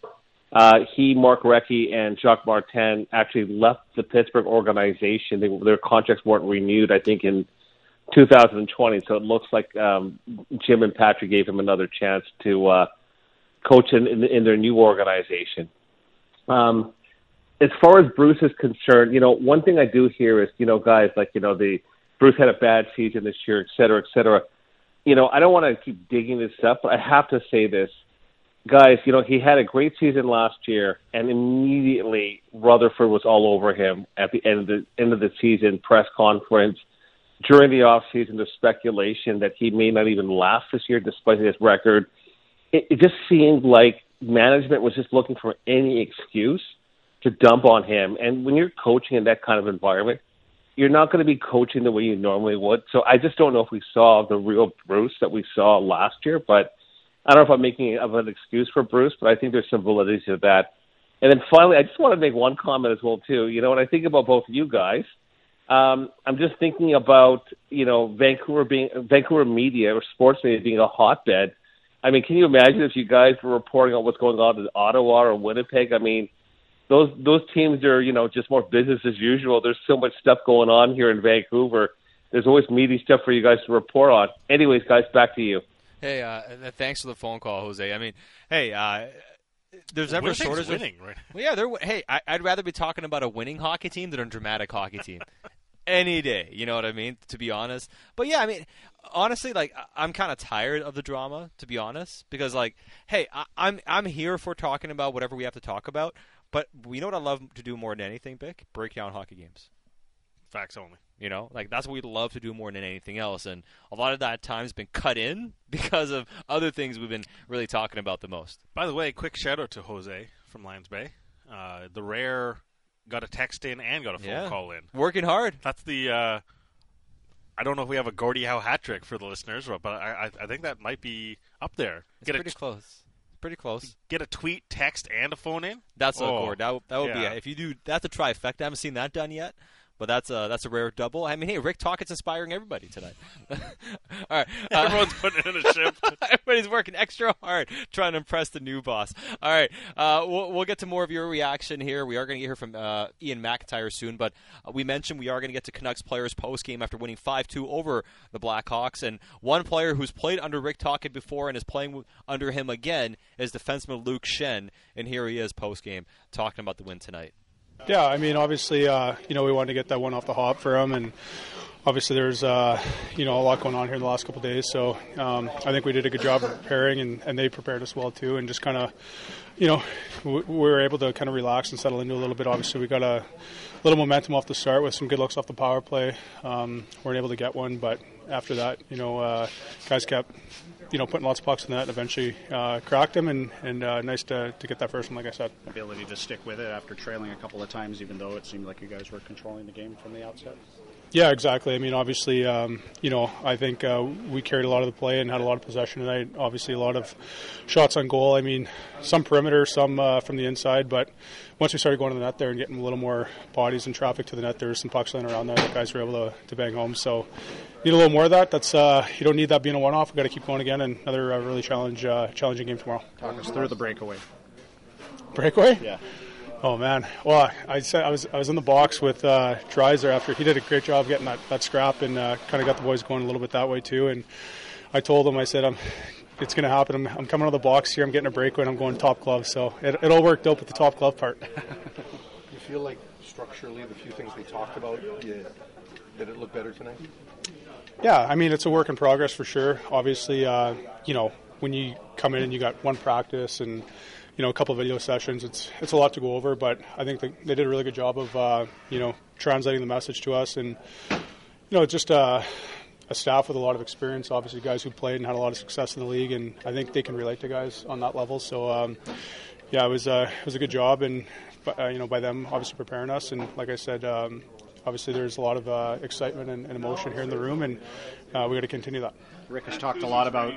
uh, he, Mark Recchi, and Jacques Martin actually left the Pittsburgh organization. They, their contracts weren't renewed, I think, in 2020. So it looks like um, Jim and Patrick gave him another chance to uh, coach in, in, in their new organization. Um, as far as Bruce is concerned, you know, one thing I do hear is, you know, guys like, you know, the Bruce had a bad season this year, et cetera, et cetera. You know, I don't want to keep digging this up, but I have to say this. Guys, you know, he had a great season last year and immediately Rutherford was all over him at the end of the end of the season press conference. During the off season, there's speculation that he may not even last this year despite his record. It, it just seemed like management was just looking for any excuse to dump on him. And when you're coaching in that kind of environment, you're not going to be coaching the way you normally would. So I just don't know if we saw the real Bruce that we saw last year. But I don't know if I'm making of an excuse for Bruce, but I think there's some validity to that. And then finally, I just want to make one comment as well too. You know, when I think about both of you guys, um, I'm just thinking about you know Vancouver being Vancouver media or sports media being a hotbed. I mean, can you imagine if you guys were reporting on what's going on in Ottawa or Winnipeg? I mean, those those teams are you know just more business as usual. There's so much stuff going on here in Vancouver. There's always meaty stuff for you guys to report on. Anyways, guys, back to you. Hey, uh, thanks for the phone call, Jose. I mean, hey, uh, there's never a Winnipeg's shortage of winning, right? Well, yeah, they're. Hey, I, I'd rather be talking about a winning hockey team than a dramatic hockey team. Any day, you know what I mean? To be honest, but yeah, I mean, honestly, like I- I'm kind of tired of the drama, to be honest, because like, hey, I, I'm I'm here for talking about whatever we have to talk about, but we know what I love to do more than anything, Bik? Break down hockey games. Facts only. You know, like that's what we love to do more than anything else, and a lot of that time's been cut in because of other things we've been really talking about the most. By the way, quick shout out to Jose from Lions Bay. Uh, the rare got a text in and got a phone Yeah. call in. Working hard. That's the. Uh, I don't know if we have a Gordie Howe hat trick for the listeners, but I, I, I think that might be up there. It's pretty close. Pretty close. Get a tweet, text, and a phone in. That's a oh, That, that would yeah. be if you do. That's a trifecta. I haven't seen that done yet, but that's a that's a rare double. I mean, hey, Rick Tocchet's inspiring everybody tonight. All right, uh, Everyone's putting in a shift. Everybody's working extra hard trying to impress the new boss. All right, uh, we'll, we'll get to more of your reaction here. We are going to hear from uh, Ian McIntyre soon, but uh, we mentioned we are going to get to Canucks players post game after winning five two over the Blackhawks, and one player who's played under Rick Tocchet before and is playing under him again is defenseman Luke Schenn, and here he is post game talking about the win tonight. Yeah, I mean, obviously, uh, you know, we wanted to get that one off the hop for him, and obviously, there's uh, you know a lot going on here in the last couple days. So um, I think we did a good job of preparing, and, and they prepared us well too, and just kind of, you know, we, we were able to kind of relax and settle into a little bit. Obviously, we got a little momentum off the start with some good looks off the power play. Um, weren't able to get one, but after that, you know, uh, guys kept you know, putting lots of pucks in that eventually uh, cracked them, and, and uh, nice to, to get that first one, like I said. Ability to stick with it after trailing a couple of times, even though it seemed like you guys were controlling the game from the outset. Yeah, exactly. I mean, obviously, um, you know, I think uh, we carried a lot of the play and had a lot of possession tonight. Obviously, a lot of shots on goal. I mean, some perimeter, some uh, from the inside. But once we started going to the net there and getting a little more bodies and traffic to the net, there was some pucks laying around there that guys were able to, to bang home. So, need a little more of that. That's uh, you don't need that being a one-off. We've got to keep going again, and another uh, really challenge, uh, challenging game tomorrow. Talk us through the breakaway. Breakaway? Yeah. Oh man! Well, I said I was I was in the box with uh, Dreiser after he did a great job getting that, that scrap and uh, kind of got the boys going a little bit that way too. And I told them I said I'm it's going to happen. I'm, I'm coming out of the box here. I'm getting a breakaway. and I'm going top glove. So it, it all worked out with the top glove part. you feel like structurally the few things they talked about, you, did it look better tonight? Yeah, I mean it's a work in progress for sure. Obviously, uh, you know when you come in and you got one practice and you know a couple of video sessions. It's it's a lot to go over, but I think they, they did a really good job of uh, you know translating the message to us, and you know just uh, a staff with a lot of experience. Obviously, guys who played and had a lot of success in the league, and I think they can relate to guys on that level. So um, yeah, it was uh, it was a good job, and uh, you know by them obviously preparing us, and like I said. Um, obviously, there's a lot of uh, excitement and, and, emotion here in the room, and uh, we got to continue that. Rick has talked a lot about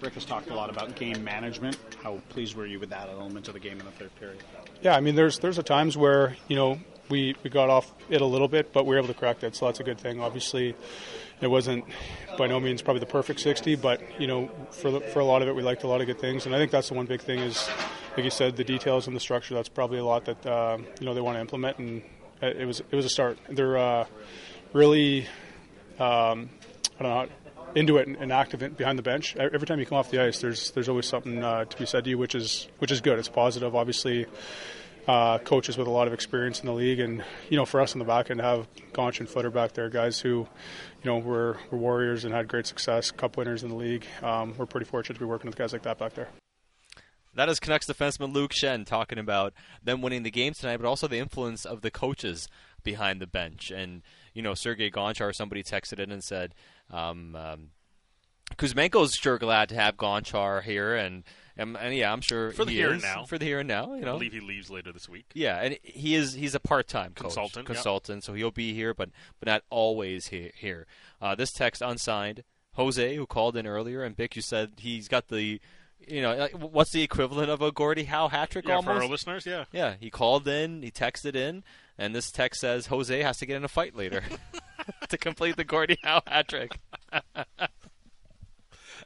Rick has talked a lot about game management. How pleased were you with that element of the game in the third period? Yeah, I mean, there's there's a times where you know we, we got off it a little bit, but we were able to correct it, so that's a good thing. Obviously, it wasn't by no means probably the perfect 60, but you know, for for a lot of it, we liked a lot of good things, and I think that's the one big thing is, like you said, the details and the structure. That's probably a lot that uh, you know they want to implement, and it was it was a start. They're uh, really, um, I don't know into it and active behind the bench. Every time you come off the ice, there's there's always something uh, to be said to you, which is which is good. It's positive. Obviously, uh, coaches with a lot of experience in the league, and you know, for us in the back end, have Gonch and Footer back there, guys who, you know, were, were warriors and had great success, cup winners in the league. Um, we're pretty fortunate to be working with guys like that back there. That is Canucks defenseman Luke Schenn talking about them winning the game tonight, but also the influence of the coaches behind the bench. And you know, Sergei Gonchar, somebody texted in and said, um, um, Kuzmenko's sure glad to have Gonchar here, and, and, and yeah, I'm sure for the he here is, and now. For the here and now, you know, I believe he leaves later this week. Yeah, and he is he's a part-time coach, consultant, consultant, yep. so he'll be here, but but not always he, here. Uh, this text unsigned. Jose, who called in earlier, and Bik, you said he's got the you know, what's the equivalent of a Gordie Howe hat trick yeah, almost? for our listeners, yeah. Yeah, he called in, he texted in, and this text says Jose has to get in a fight later to complete the Gordie Howe hat trick.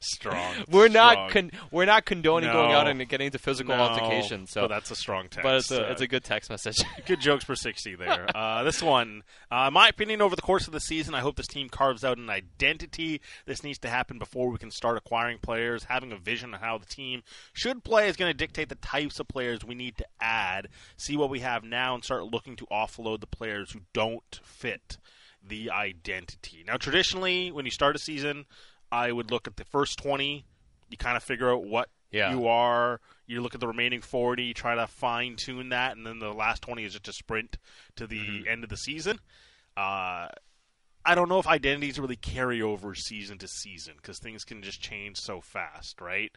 strong. We're strong. not con- we're not condoning no. going out and getting into physical no, altercation. So but that's a strong text. But it's a, uh, it's a good text message. good jokes for sixty there. Uh, this one, uh, my opinion, over the course of the season, I hope this team carves out an identity. This needs to happen before we can start acquiring players. Having a vision of how the team should play is going to dictate the types of players we need to add. See what we have now and start looking to offload the players who don't fit the identity. Now, traditionally, when you start a season, I would look at the first 20. You kind of figure out what yeah. you are. You look at the remaining 40, you try to fine tune that, and then the last 20 is just a sprint to the Mm-hmm. end of the season. Uh, I don't know if identities really carry over season to season because things can just change so fast, right?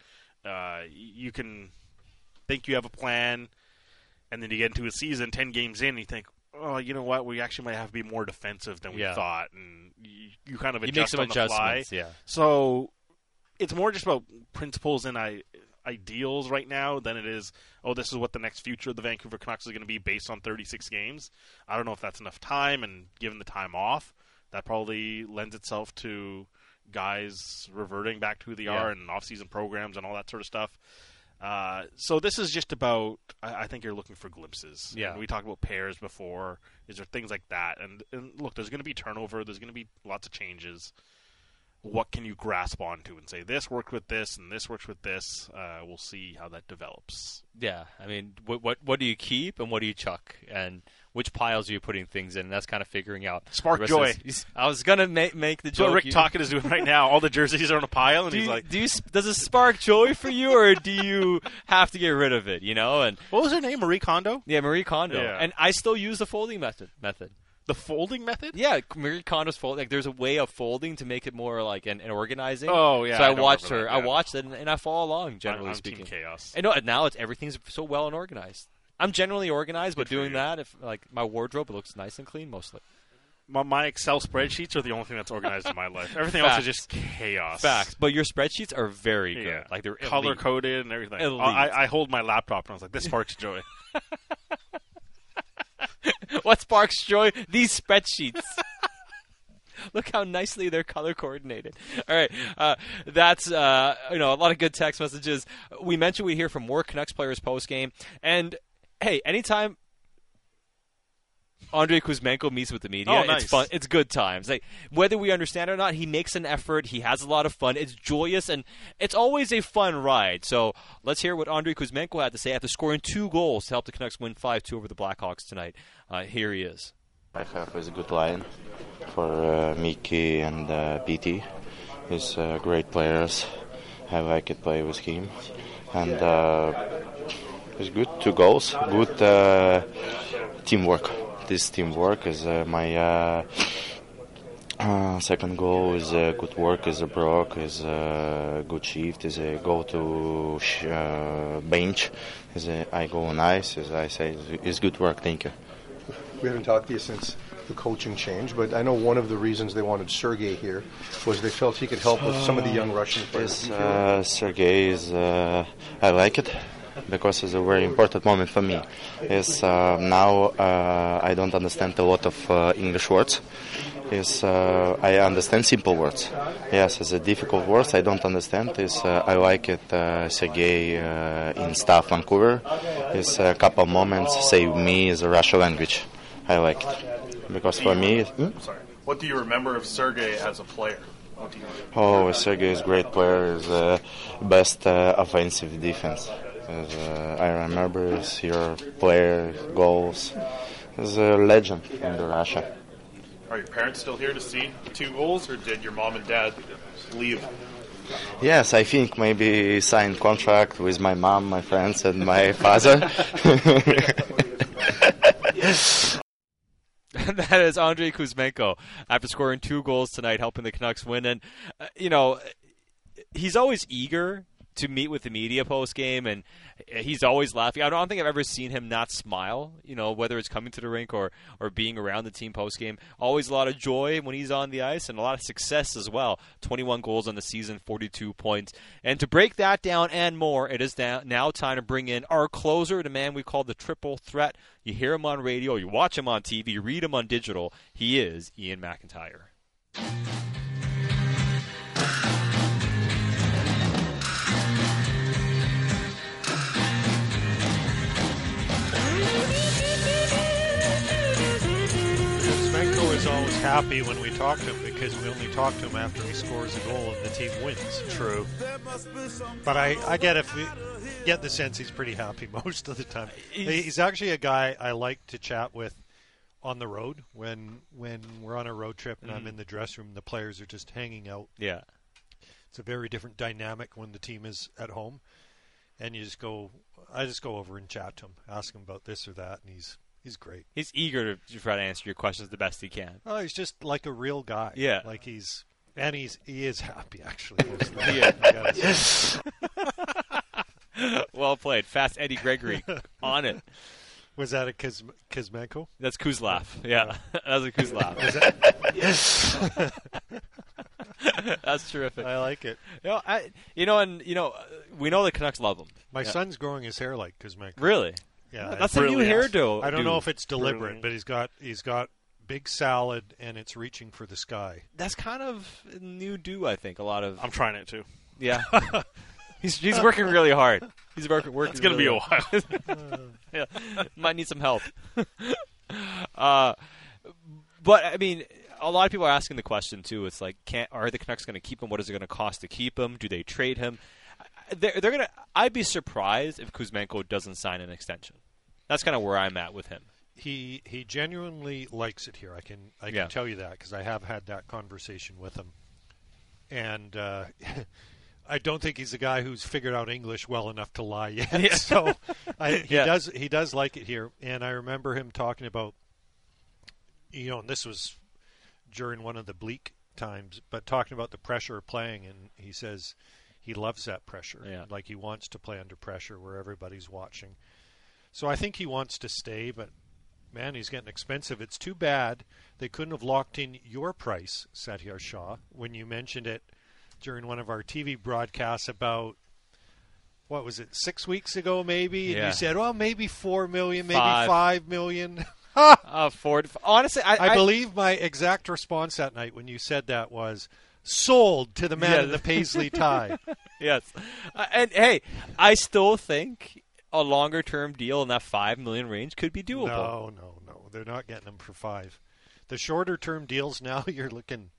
Uh, you can think you have a plan, and then you get into a season, 10 games in, and you think, oh, you know what? We actually might have to be more defensive than we Yeah. thought, and you, you kind of You make some on the fly. adjustments, yeah. So it's more just about principles and I, ideals right now than it is. Oh, this is what the next future of the Vancouver Canucks is going to be based on 36 games. I don't know if that's enough time, and given the time off, that probably lends itself to guys reverting back to who they Yeah. are and off-season programs and all that sort of stuff. Uh, so this is just about. I, I think you're looking for glimpses. Yeah. And we talked about pairs before. Is there things like that? And, and look, there's going to be turnover. There's going to be lots of changes. what can you grasp onto and say this worked with this and this works with this. Uh, we'll see how that develops. Yeah, I mean, what what what do you keep and what do you chuck, and which piles are you putting things in? And that's kind of figuring out. Spark joy. of this- I was gonna make make the That's what joke. Rick you- Tocchet is doing right now. All the jerseys are on a pile, and do he's you, like, do you, does it spark joy for you, or do you have to get rid of it? You know, and what was her name? Marie Kondo. Yeah, Marie Kondo. Yeah. And I still use the folding method. Method. The folding method? Yeah, Marie Kondo's fold. Like, there's a way of folding to make it more like an, an organizing. Oh, yeah, So I I, watched her. that, I watched it, and, and I follow along. Generally I'm team speaking, chaos. And no, now it's everything's so well and organized. I'm generally organized, but doing that, if like my wardrobe looks nice and clean, mostly. My, my Excel spreadsheets are the only thing that's organized in my life. Everything else is just chaos. Facts, but your spreadsheets are very good. Yeah. Like they're color coded and everything. I, I hold my laptop and I was like, "This sparks joy." what sparks joy? These spreadsheets. Look how nicely they're color coordinated. All right, uh, that's uh, you know a lot of good text messages. We mentioned we hear from more Canucks players post game, and hey, anytime Andrei Kuzmenko meets with the media, Oh, it's fun. It's good times. Like whether we understand it or not, he makes an effort. He has a lot of fun. It's joyous and it's always a fun ride. So let's hear what Andrei Kuzmenko had to say after scoring two goals to help the Canucks win five two over the Blackhawks tonight. Uh, here he is. I have is a good line for uh, Mickey and uh, PT. He's uh, great players. I like it play with him, and it's good. Two goals, good uh, teamwork. This teamwork is uh, my uh, uh, second goal. Is uh, good work. Is a broke. Is a good shift. Is a go to sh- uh, bench. Is a I go on ice. As I say, is good work. Thank you. We haven't talked to you since the coaching change, but I know one of the reasons they wanted Sergei here was they felt he could help with some of the young Russian players. Yes, Do you feel uh, Sergei is. Uh, I like it because it's a very important moment for me. Is uh, now uh, I don't understand a lot of uh, English words. Is uh, I understand simple words. Yes, it's a difficult words I don't understand. Is uh, I like it. Uh, Sergei uh, in staff Vancouver. Is a couple moments save me is a Russian language. I like it because for me. hmm? Sorry. What do you remember of Sergei as a player? What do you Oh, Sergei is great player. Is uh, best uh, offensive defense. Is, uh, I remember his your player goals. Is a legend in the Russia. Are your parents still here to see the two goals, or did your mom and dad leave? Yes, I think maybe signed contract with my mom, my friends, and my father. that is Andrei Kuzmenko after scoring two goals tonight, helping the Canucks win. And uh, you know, he's always eager to meet with the media post game, and he's always laughing. I don't think I've ever seen him not smile. You know, whether it's coming to the rink or or being around the team post game. Always a lot of joy when he's on the ice, and a lot of success as well. Twenty-one goals on the season, forty-two points. And to break that down and more, it is now time to bring in our closer, the man we call the triple threat. You hear him on radio, you watch him on TV, you read him on digital. He is Iain MacIntyre. Is always happy when we talk to him because we only talk to him after he scores a goal and the team wins. True. But I, I get if we get the sense he's pretty happy most of the time. He's actually a guy I like to chat with on the road when when we're on a road trip and I'm Mhm. in the dressing room. The players are just hanging out. Yeah. It's a very different dynamic when the team is at home, and you just go. I just go over and chat to him, ask him about this or that, and he's he's great. He's eager to try to answer your questions the best he can. Oh, he's just like a real guy. Yeah. like he's and he's he is happy actually. most of the time, Yeah. Well played. Fast Eddie Gregory on it. Was that a Kuz- Kuzmenko? That's Kuzlav. Yeah, that was a Kuzlav. Was that- That's terrific. I like it. You know, I, you know, and you know, we know the Canucks love him. My Yeah. son's growing his hair like Kuzmenko. Really? Yeah, That's a new hairdo. I don't know if it's deliberate, Brilliant. but he's got he's got big salad and it's reaching for the sky. That's kind of a new do. I think a lot of. I'm trying it too. Yeah. he's he's working really hard. He's working working. It's gonna be a while. yeah, might need some help. uh, but I mean, a lot of people are asking the question too. It's like, can't are the Canucks going to keep him? What is it going to cost to keep him? Do they trade him? They're, they're gonna. I'd be surprised if Kuzmenko doesn't sign an extension. That's kind of where I'm at with him. He he genuinely likes it here. I can I can Yeah. tell you that because I have had that conversation with him, and uh, I don't think he's a guy who's figured out English well enough to lie yet. Yeah. so I, he Yeah. does he does like it here, and I remember him talking about, you know, and this was during one of the bleak times, but talking about the pressure of playing, and he says he loves that pressure. Yeah. Like he wants to play under pressure where everybody's watching. So I think he wants to stay, but man, he's getting expensive. It's too bad they couldn't have locked in your price, Satiar Shah, when you mentioned it during one of our TV broadcasts about what was it, six weeks ago maybe? And Yeah. you said, well, maybe four million, maybe Five. five million. uh, Ford. Honestly, I, I, believe my exact response that night when you said that was sold to the man Yeah. in the paisley tie. yes, uh, and hey, I still think a longer term deal in that five million range could be doable. No, no, no. They're not getting them for five. The shorter term deals now, you're looking,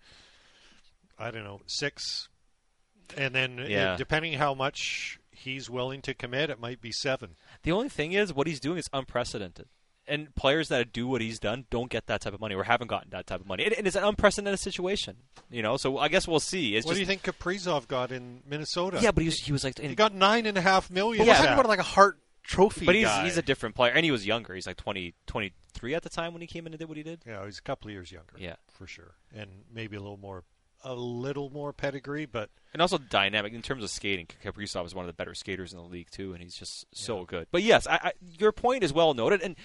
I don't know, six, and then uh, Yeah. depending how much he's willing to commit, it might be seven. The only thing is, what he's doing is unprecedented. And players that do what he's done don't get that type of money, or haven't gotten that type of money. And, and it's an unprecedented situation, you know. So I guess we'll see. It's what just, do you think Kaprizov got in Minnesota? Yeah, but he was he was like he got nine and a half million. But we're talking about like a Hart Trophy But he's guy. he's a different player, and he was younger. He's like 20, 23 at the time when he came in and did what he did. Yeah, he's a couple of years younger. Yeah. for sure, and maybe a little more, a little more pedigree, but and also dynamic in terms of skating. Kaprizov is one of the better skaters in the league too, and he's just so good. But yes, I, I, your point is well noted, and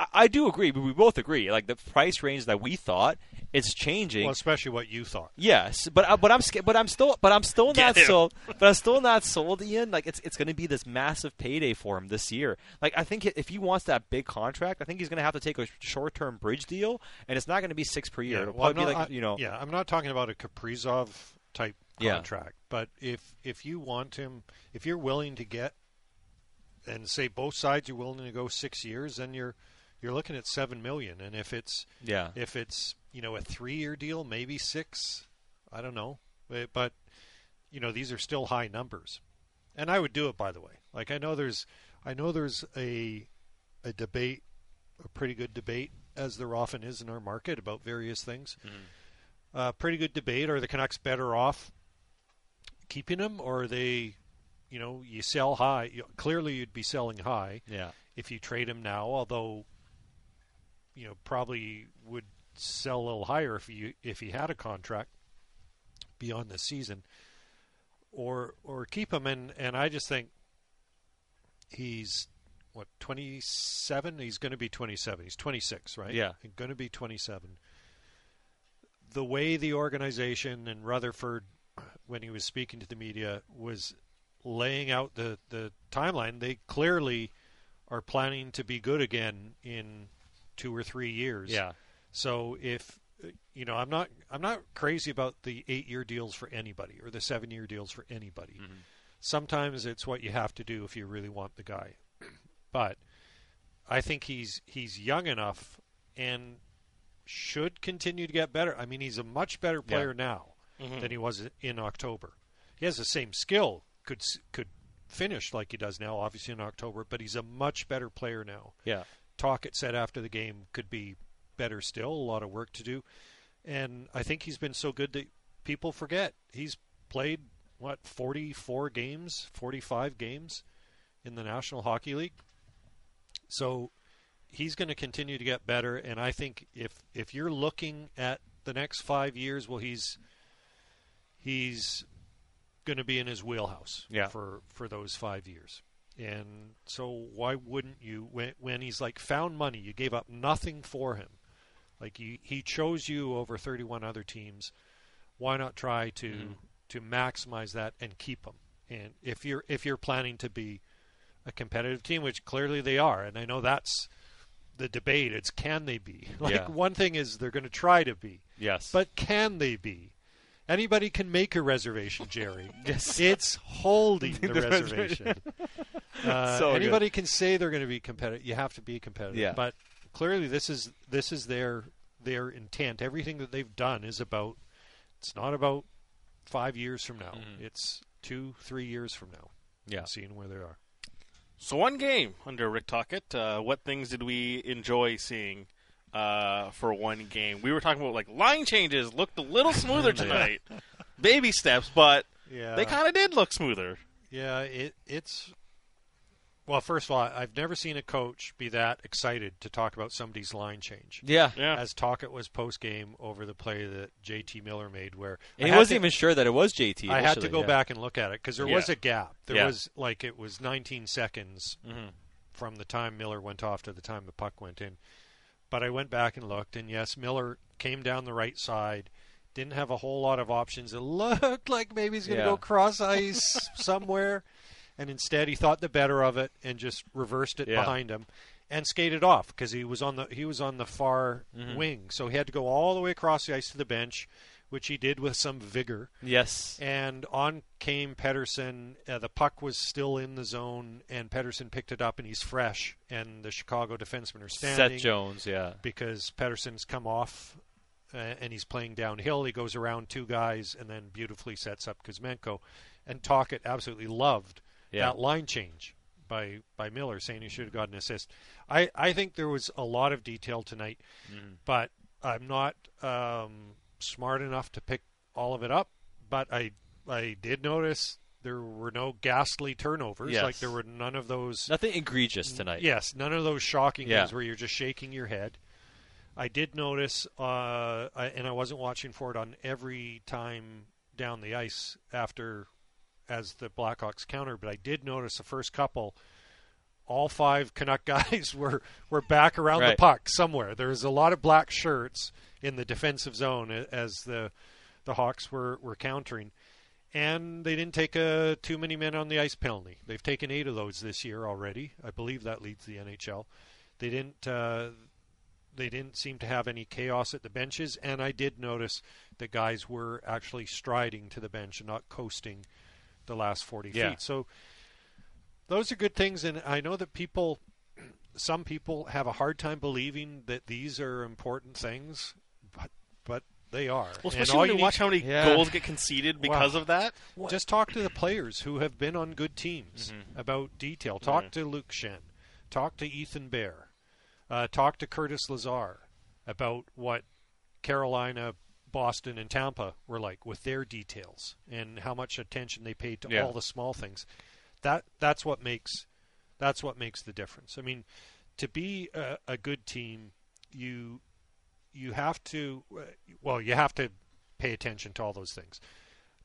I, I do agree. But we both agree. Like the price range that we thought, it's changing. well, especially what you thought. Yes, but uh, but I'm but I'm still but I'm still not sold. But I'm still not sold, Ian. Like it's it's going to be this massive payday for him this year. Like I think if he wants that big contract, I think he's going to have to take a short term bridge deal, and it's not going to be six per year. Yeah, It'll well, probably I'm be like I- you know. Yeah, I'm not talking about a Kaprizov type Yeah. contract, but if if you want him, if you're willing to get, and say both sides you're willing to go six years, then you're you're looking at seven million. And if it's Yeah. if it's you know a three year deal, maybe six. I don't know, Eh, but you know these are still high numbers, and I would do it by the way. Like I know there's I know there's a a debate, a pretty good debate, as there often is in our market about various things. Uh, pretty good debate. Are the Canucks better off keeping him, or are they, you know, you sell high? You, clearly, you'd be selling high. Yeah. If you trade him now, although, you know, probably would sell a little higher if you if he had a contract beyond this season, or or keep him. And and I just think he's what 27 he's going to be 27 he's 26 right Yeah. he's going to be 27 the way the organization and Rutherford when he was speaking to the media was laying out the the timeline they clearly are planning to be good again in 2 or 3 years Yeah. so if you know I'm not I'm not crazy about the 8-year deals for anybody or the 7-year deals for anybody sometimes it's what you have to do if you really want the guy. But I think he's he's young enough and should continue to get better. I mean, he's a much better Yeah. player now Mhm. than he was in October. He has the same skill, could could finish like he does now, obviously in October, but he's a much better player now. Yeah. Tocchet said after the game could be better still, a lot of work to do. And I think he's been so good that people forget. He's played what 44 games, 45 games in the National Hockey League. So he's going to continue to get better and I think if if you're looking at the next 5 years, well he's he's going to be in his wheelhouse Yeah. for for those 5 years. And so why wouldn't you when when he's like found money, you gave up nothing for him. Like he he chose you over 31 other teams. Why not try to Mhm. to maximize that and keep him? And if you're if you're planning to be a competitive team, which clearly they are, and I know that's the debate. It's can they be? Like Yeah. one thing is they're going to try to be. Yes. But can they be? Anybody can make a reservation, Jerry. Yes. It's holding the, The reservation. Uh, So good. anybody can say they're going to be competitive. You have to be competitive. Yeah. But clearly, this is this is their their intent. Everything that they've done is about. It's not about five years from now. Mhm. It's two, three years from now. Yeah. seeing where they are. So one game under Rick Tocchet. Uh, what things did we enjoy seeing uh, for one game? We were talking about like line changes looked a little smoother tonight, baby steps, but Yeah. they kind of did look smoother. Yeah, it it's well. First of all, I've never seen a coach be that excited to talk about somebody's line change. Yeah. Yeah. As Tocchet was post game over the play that JT Miller made, where And I he wasn't to- even sure that it was JT I had to go yeah. back and look at it because there Yeah. was a gap. There Yeah. was like it was 19 seconds Mhm. from the time Miller went off to the time the puck went in. But I went back and looked, and yes, Miller came down the right side. Didn't have a whole lot of options. It looked like maybe he's going to Yeah. go cross ice somewhere, and instead he thought the better of it and just reversed it Yeah. behind him and skated off because he was on the he was on the far Mhm. wing, so he had to go all the way across the ice to the bench, which he did with some vigor. Yes. And on came Pettersson. Uh, the puck was still in the zone, and Pettersson picked it up, and he's fresh. And the Chicago defensemen are standing. Seth Jones, yeah. Because Pettersson's come off, uh, and he's playing downhill. He goes around two guys, and then beautifully sets up Kuzmenko. And Tocchet absolutely loved Yeah. that line change by by Miller, saying he should have gotten an assist. I, I think there was a lot of detail tonight, Mhm. but I'm not um, smart enough to pick all of it up. But I I did notice there were no ghastly turnovers. Yes. Like there were none of those. Nothing egregious tonight. Yes, none of those shocking Yeah. things where you're just shaking your head. I did notice, uh, I, and I wasn't watching for it on every time down the ice after as the Blackhawks counter, but I did notice the first couple. All five Canuck guys were, were back around the puck somewhere. There was a lot of black shirts in the defensive zone as the the Hawks were, were countering, and they didn't take uh, too many men on the ice penalty. They've taken eight of those this year already. I believe that leads the NHL. They didn't. Uh, they didn't seem to have any chaos at the benches, and I did notice that guys were actually striding to the bench and not coasting the last 40 Yeah. feet. So those are good things, and I know that people, some people have a hard time believing that these are important things, but they are. Well, And especially all when you need- watch how many Yeah. goals get conceded because Wow. of that. Just talk to the players who have been on good teams Mhm. about detail. Talk Yeah. to Luke Schenn. Talk to Ethan Bear. Uh, talk to Curtis Lazar about what Carolina, Boston, and Tampa were like with their details and how much attention they paid to Yeah. all the small things. That that's what makes that's what makes the difference. I mean, to be a, a good team, you you have to uh, well, you have to pay attention to all those things.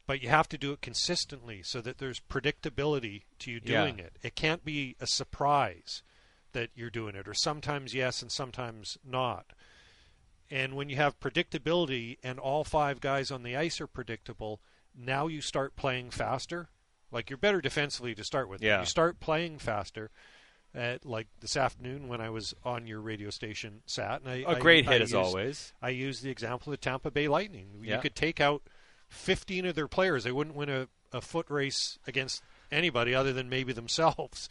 But you have to do it consistently so that there's predictability to you Yeah. doing it. It can't be a surprise that you're doing it or sometimes yes and sometimes not. And when you have predictability and all five guys on the ice are predictable, now you start playing faster. Like you're better defensively to start with. Yeah. You start playing faster. Uh, like this afternoon when I was on your radio station, sat and I A I- great I hit as used- always. I used the example of the Tampa Bay Lightning. Yeah. You could take out 15 of their players; they wouldn't win a, a foot race against anybody other than maybe themselves.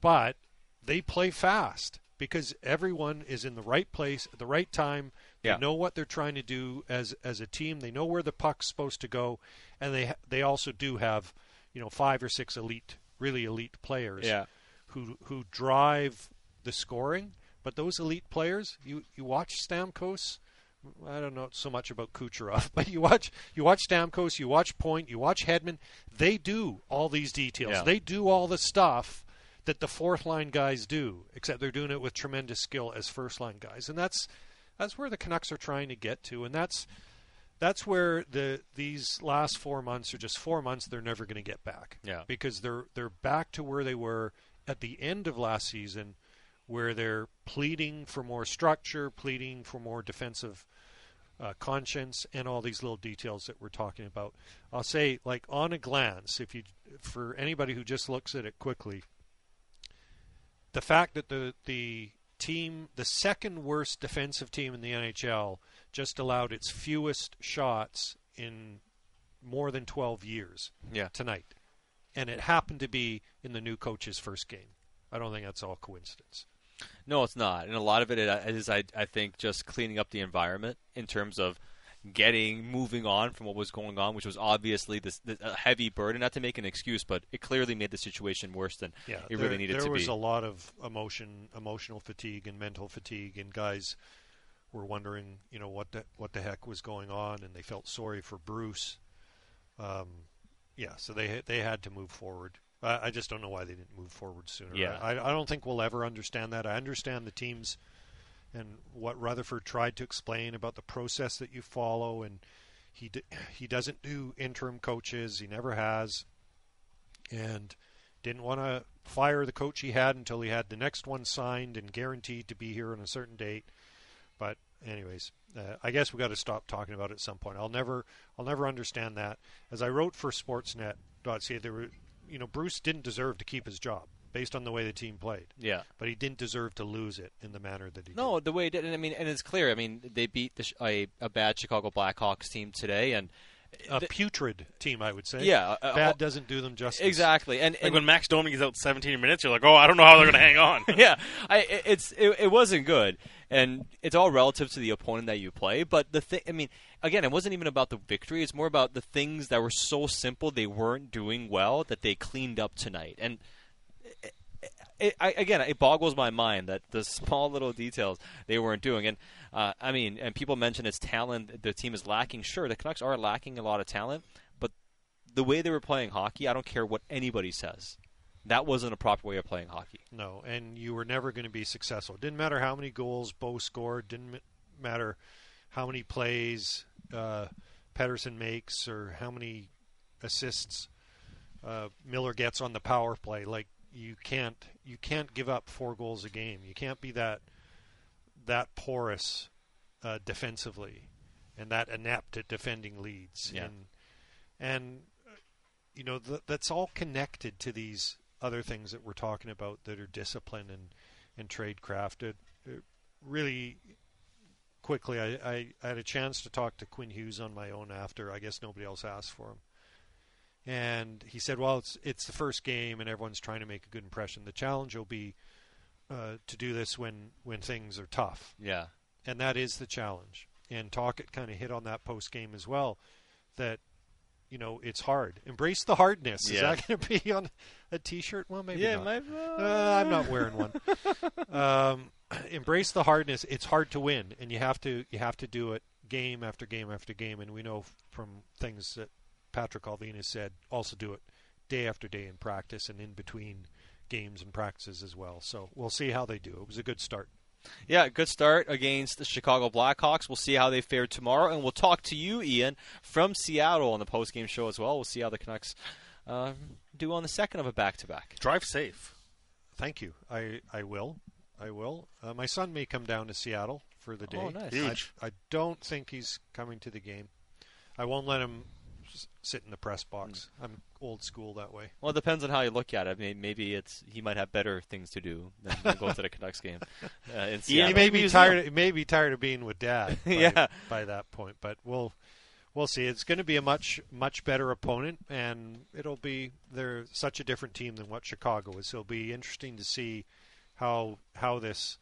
But they play fast because everyone is in the right place at the right time. They Yeah. know what they're trying to do as as a team. They know where the puck's supposed to go, and they they also do have you know five or six elite, really elite players Yeah. Who who drive the scoring. But those elite players, you you watch Stamkos. I don't know so much about Kucherov, but you watch you watch Stamkos, you watch Point, you watch Hedman. They do all these details. Yeah. They do all the stuff that the fourth line guys do, except they're doing it with tremendous skill as first line guys, and that's that's where the Canucks are trying to get to, and that's that's where the these last four months are just four months they're never going to get back. Yeah. because they're they're back to where they were at the end of last season, where they're pleading for more structure, pleading for more defensive uh, conscience, and all these little details that we're talking about. I'll say, like on a glance, if you for anybody who just looks at it quickly, the fact that the the team, the second worst defensive team in the NHL, just allowed its fewest shots in more than 12 years Yeah. tonight. And it happened to be in the new coach's first game. I don't think that's all coincidence. No, it's not, and a lot of it is, I, I think, just cleaning up the environment in terms of getting moving on from what was going on, which was obviously this, this a heavy burden. Not to make an excuse, but it clearly made the situation worse than yeah, it there, really needed to be. There was a lot of emotion, emotional fatigue, and mental fatigue, and guys were wondering, you know, what the, what the heck was going on, and they felt sorry for Bruce. Um, yeah, so they they had to move forward. I, I just don't know why they didn't move forward sooner. Yeah. I, I don't think we'll ever understand that. I understand the teams and what Rutherford tried to explain about the process that you follow, and he d- he doesn't do interim coaches. He never has, and didn't want to fire the coach he had until he had the next one signed and guaranteed to be here on a certain date. But anyways, uh, I guess we got to stop talking about it at some point. I'll never I'll never understand that. As I wrote for Sportsnet.ca, there were you know Bruce didn't deserve to keep his job based on the way the team played. Yeah. But he didn't deserve to lose it in the manner that he No, the way it did, and I mean, and it's clear. I mean, they beat the, a, a bad Chicago Blackhawks team today, and a putrid team, I would say. Yeah, uh, bad doesn't do them justice. Exactly, and, Like and when Max Domi is out 17 minutes, you're like, oh, I don't know how they're going to hang on. yeah, I, it- it's it, it wasn't good, and it's all relative to the opponent that you play. But the thing, I mean, again, it wasn't even about the victory. It's more about the things that were so simple they weren't doing well that they cleaned up tonight. And it, it, I, again, it boggles my mind that the small little details they weren't doing. And uh, I mean, and people mention it's talent. The team is lacking. Sure, the Canucks are lacking a lot of talent, but the way they were playing hockey, I don't care what anybody says. That wasn't a proper way of playing hockey. No, and you were never going to be successful. It Didn't matter how many goals Bo scored. Didn't matter how many plays uh, Pettersson makes or how many assists uh, Miller gets on the power play. Like you can't you can't give up four goals a game. You can't be that that porous uh, defensively and that inept at defending leads. Yeah. And and uh, you know th- that's all connected to these other things that we're talking about that are discipline and and trade crafted. It really quickly, I, I, I had a chance to talk to Quinn Hughes on my own after. I guess nobody else asked for him. And he said, "Well, it's it's the first game, and everyone's trying to make a good impression. The challenge will be uh, to do this when when things are tough. Yeah. and that is the challenge. And Tocchet kind of hit on that post game as well. That you know it's hard. Embrace the hardness. Is Yeah. that going to be on a T-shirt? Well, maybe Yeah, not. might- Uh, I'm not wearing one. um, embrace the hardness. It's hard to win, and you have to you have to do it game after game after game. And we know from things that Patrick Allvin has said, also do it day after day in practice and in between games and practices as well. So we'll see how they do. It was a good start. Yeah, good start against the Chicago Blackhawks. We'll see how they fare tomorrow, and we'll talk to you, Ian, from Seattle on the post-game show as well. We'll see how the Canucks uh, do on the second of a back-to-back. Drive safe. Thank you. I I will. I will. Uh, my son may come down to Seattle for the day. Oh, nice. Huge. I, I don't think he's coming to the game. I won't let him s- sit in the press box. I'm old school that way. Well, it depends on how you look at it. I mean, maybe it's he might have better things to do than go to the Canucks game. Uh, in He Seattle. may be tired. He may be tired of being with Dad. By, Yeah. By that point, but we'll we'll see. It's going to be a much much better opponent, and it'll be they're such a different team than what Chicago is. So it'll be interesting to see how how this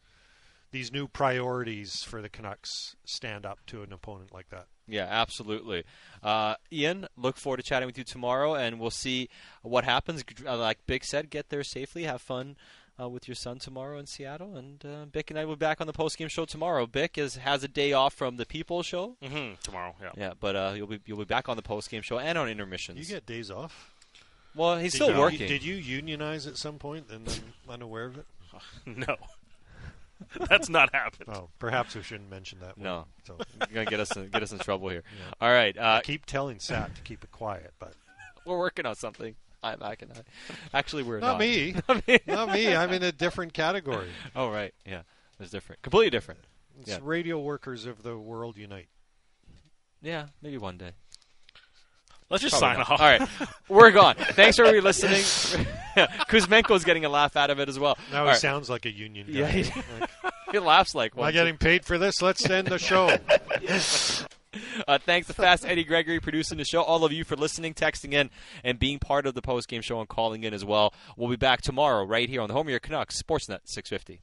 these new priorities for the Canucks stand up to an opponent like that. Yeah, absolutely. Uh, Ian, look forward to chatting with you tomorrow, and we'll see what happens. Uh, Like Bik said, get there safely, have fun uh, with your son tomorrow in Seattle, and uh, Bik and I will be back on the post game show tomorrow. Bik is has a day off from the People show. Mm-hmm. Tomorrow, yeah. Yeah, but uh, you'll be you'll be back on the post game show and on intermissions. You get days off. Well, he's Did still you- working. Did you unionize at some point and I'm unaware of it? no. That's not happened. Oh, perhaps we shouldn't mention that. one. No, So you're gonna get us in, get us in trouble here. Yeah. All right, uh, I keep telling Sat to keep it quiet, but we're working on something. I'm Mac and I. Actually, we're not not. me. Not me. not me. I'm in a different category. Oh right, yeah, it's different, completely different. It's Yeah, radio workers of the world unite. yeah, maybe one day. Let's just Probably sign not. off. All right, we're gone. Thanks for listening. Kuzmenko's getting a laugh out of it as well. Now All he right. sounds like a union guy. Yeah, he, Like, he laughs like Am I one. getting paid for this? Let's end the show. Uh, thanks to Fast Eddie Gregory producing the show. All of you for listening, texting in, and being part of the post game show and calling in as well. We'll be back tomorrow right here on the home of your Canucks Sportsnet 650.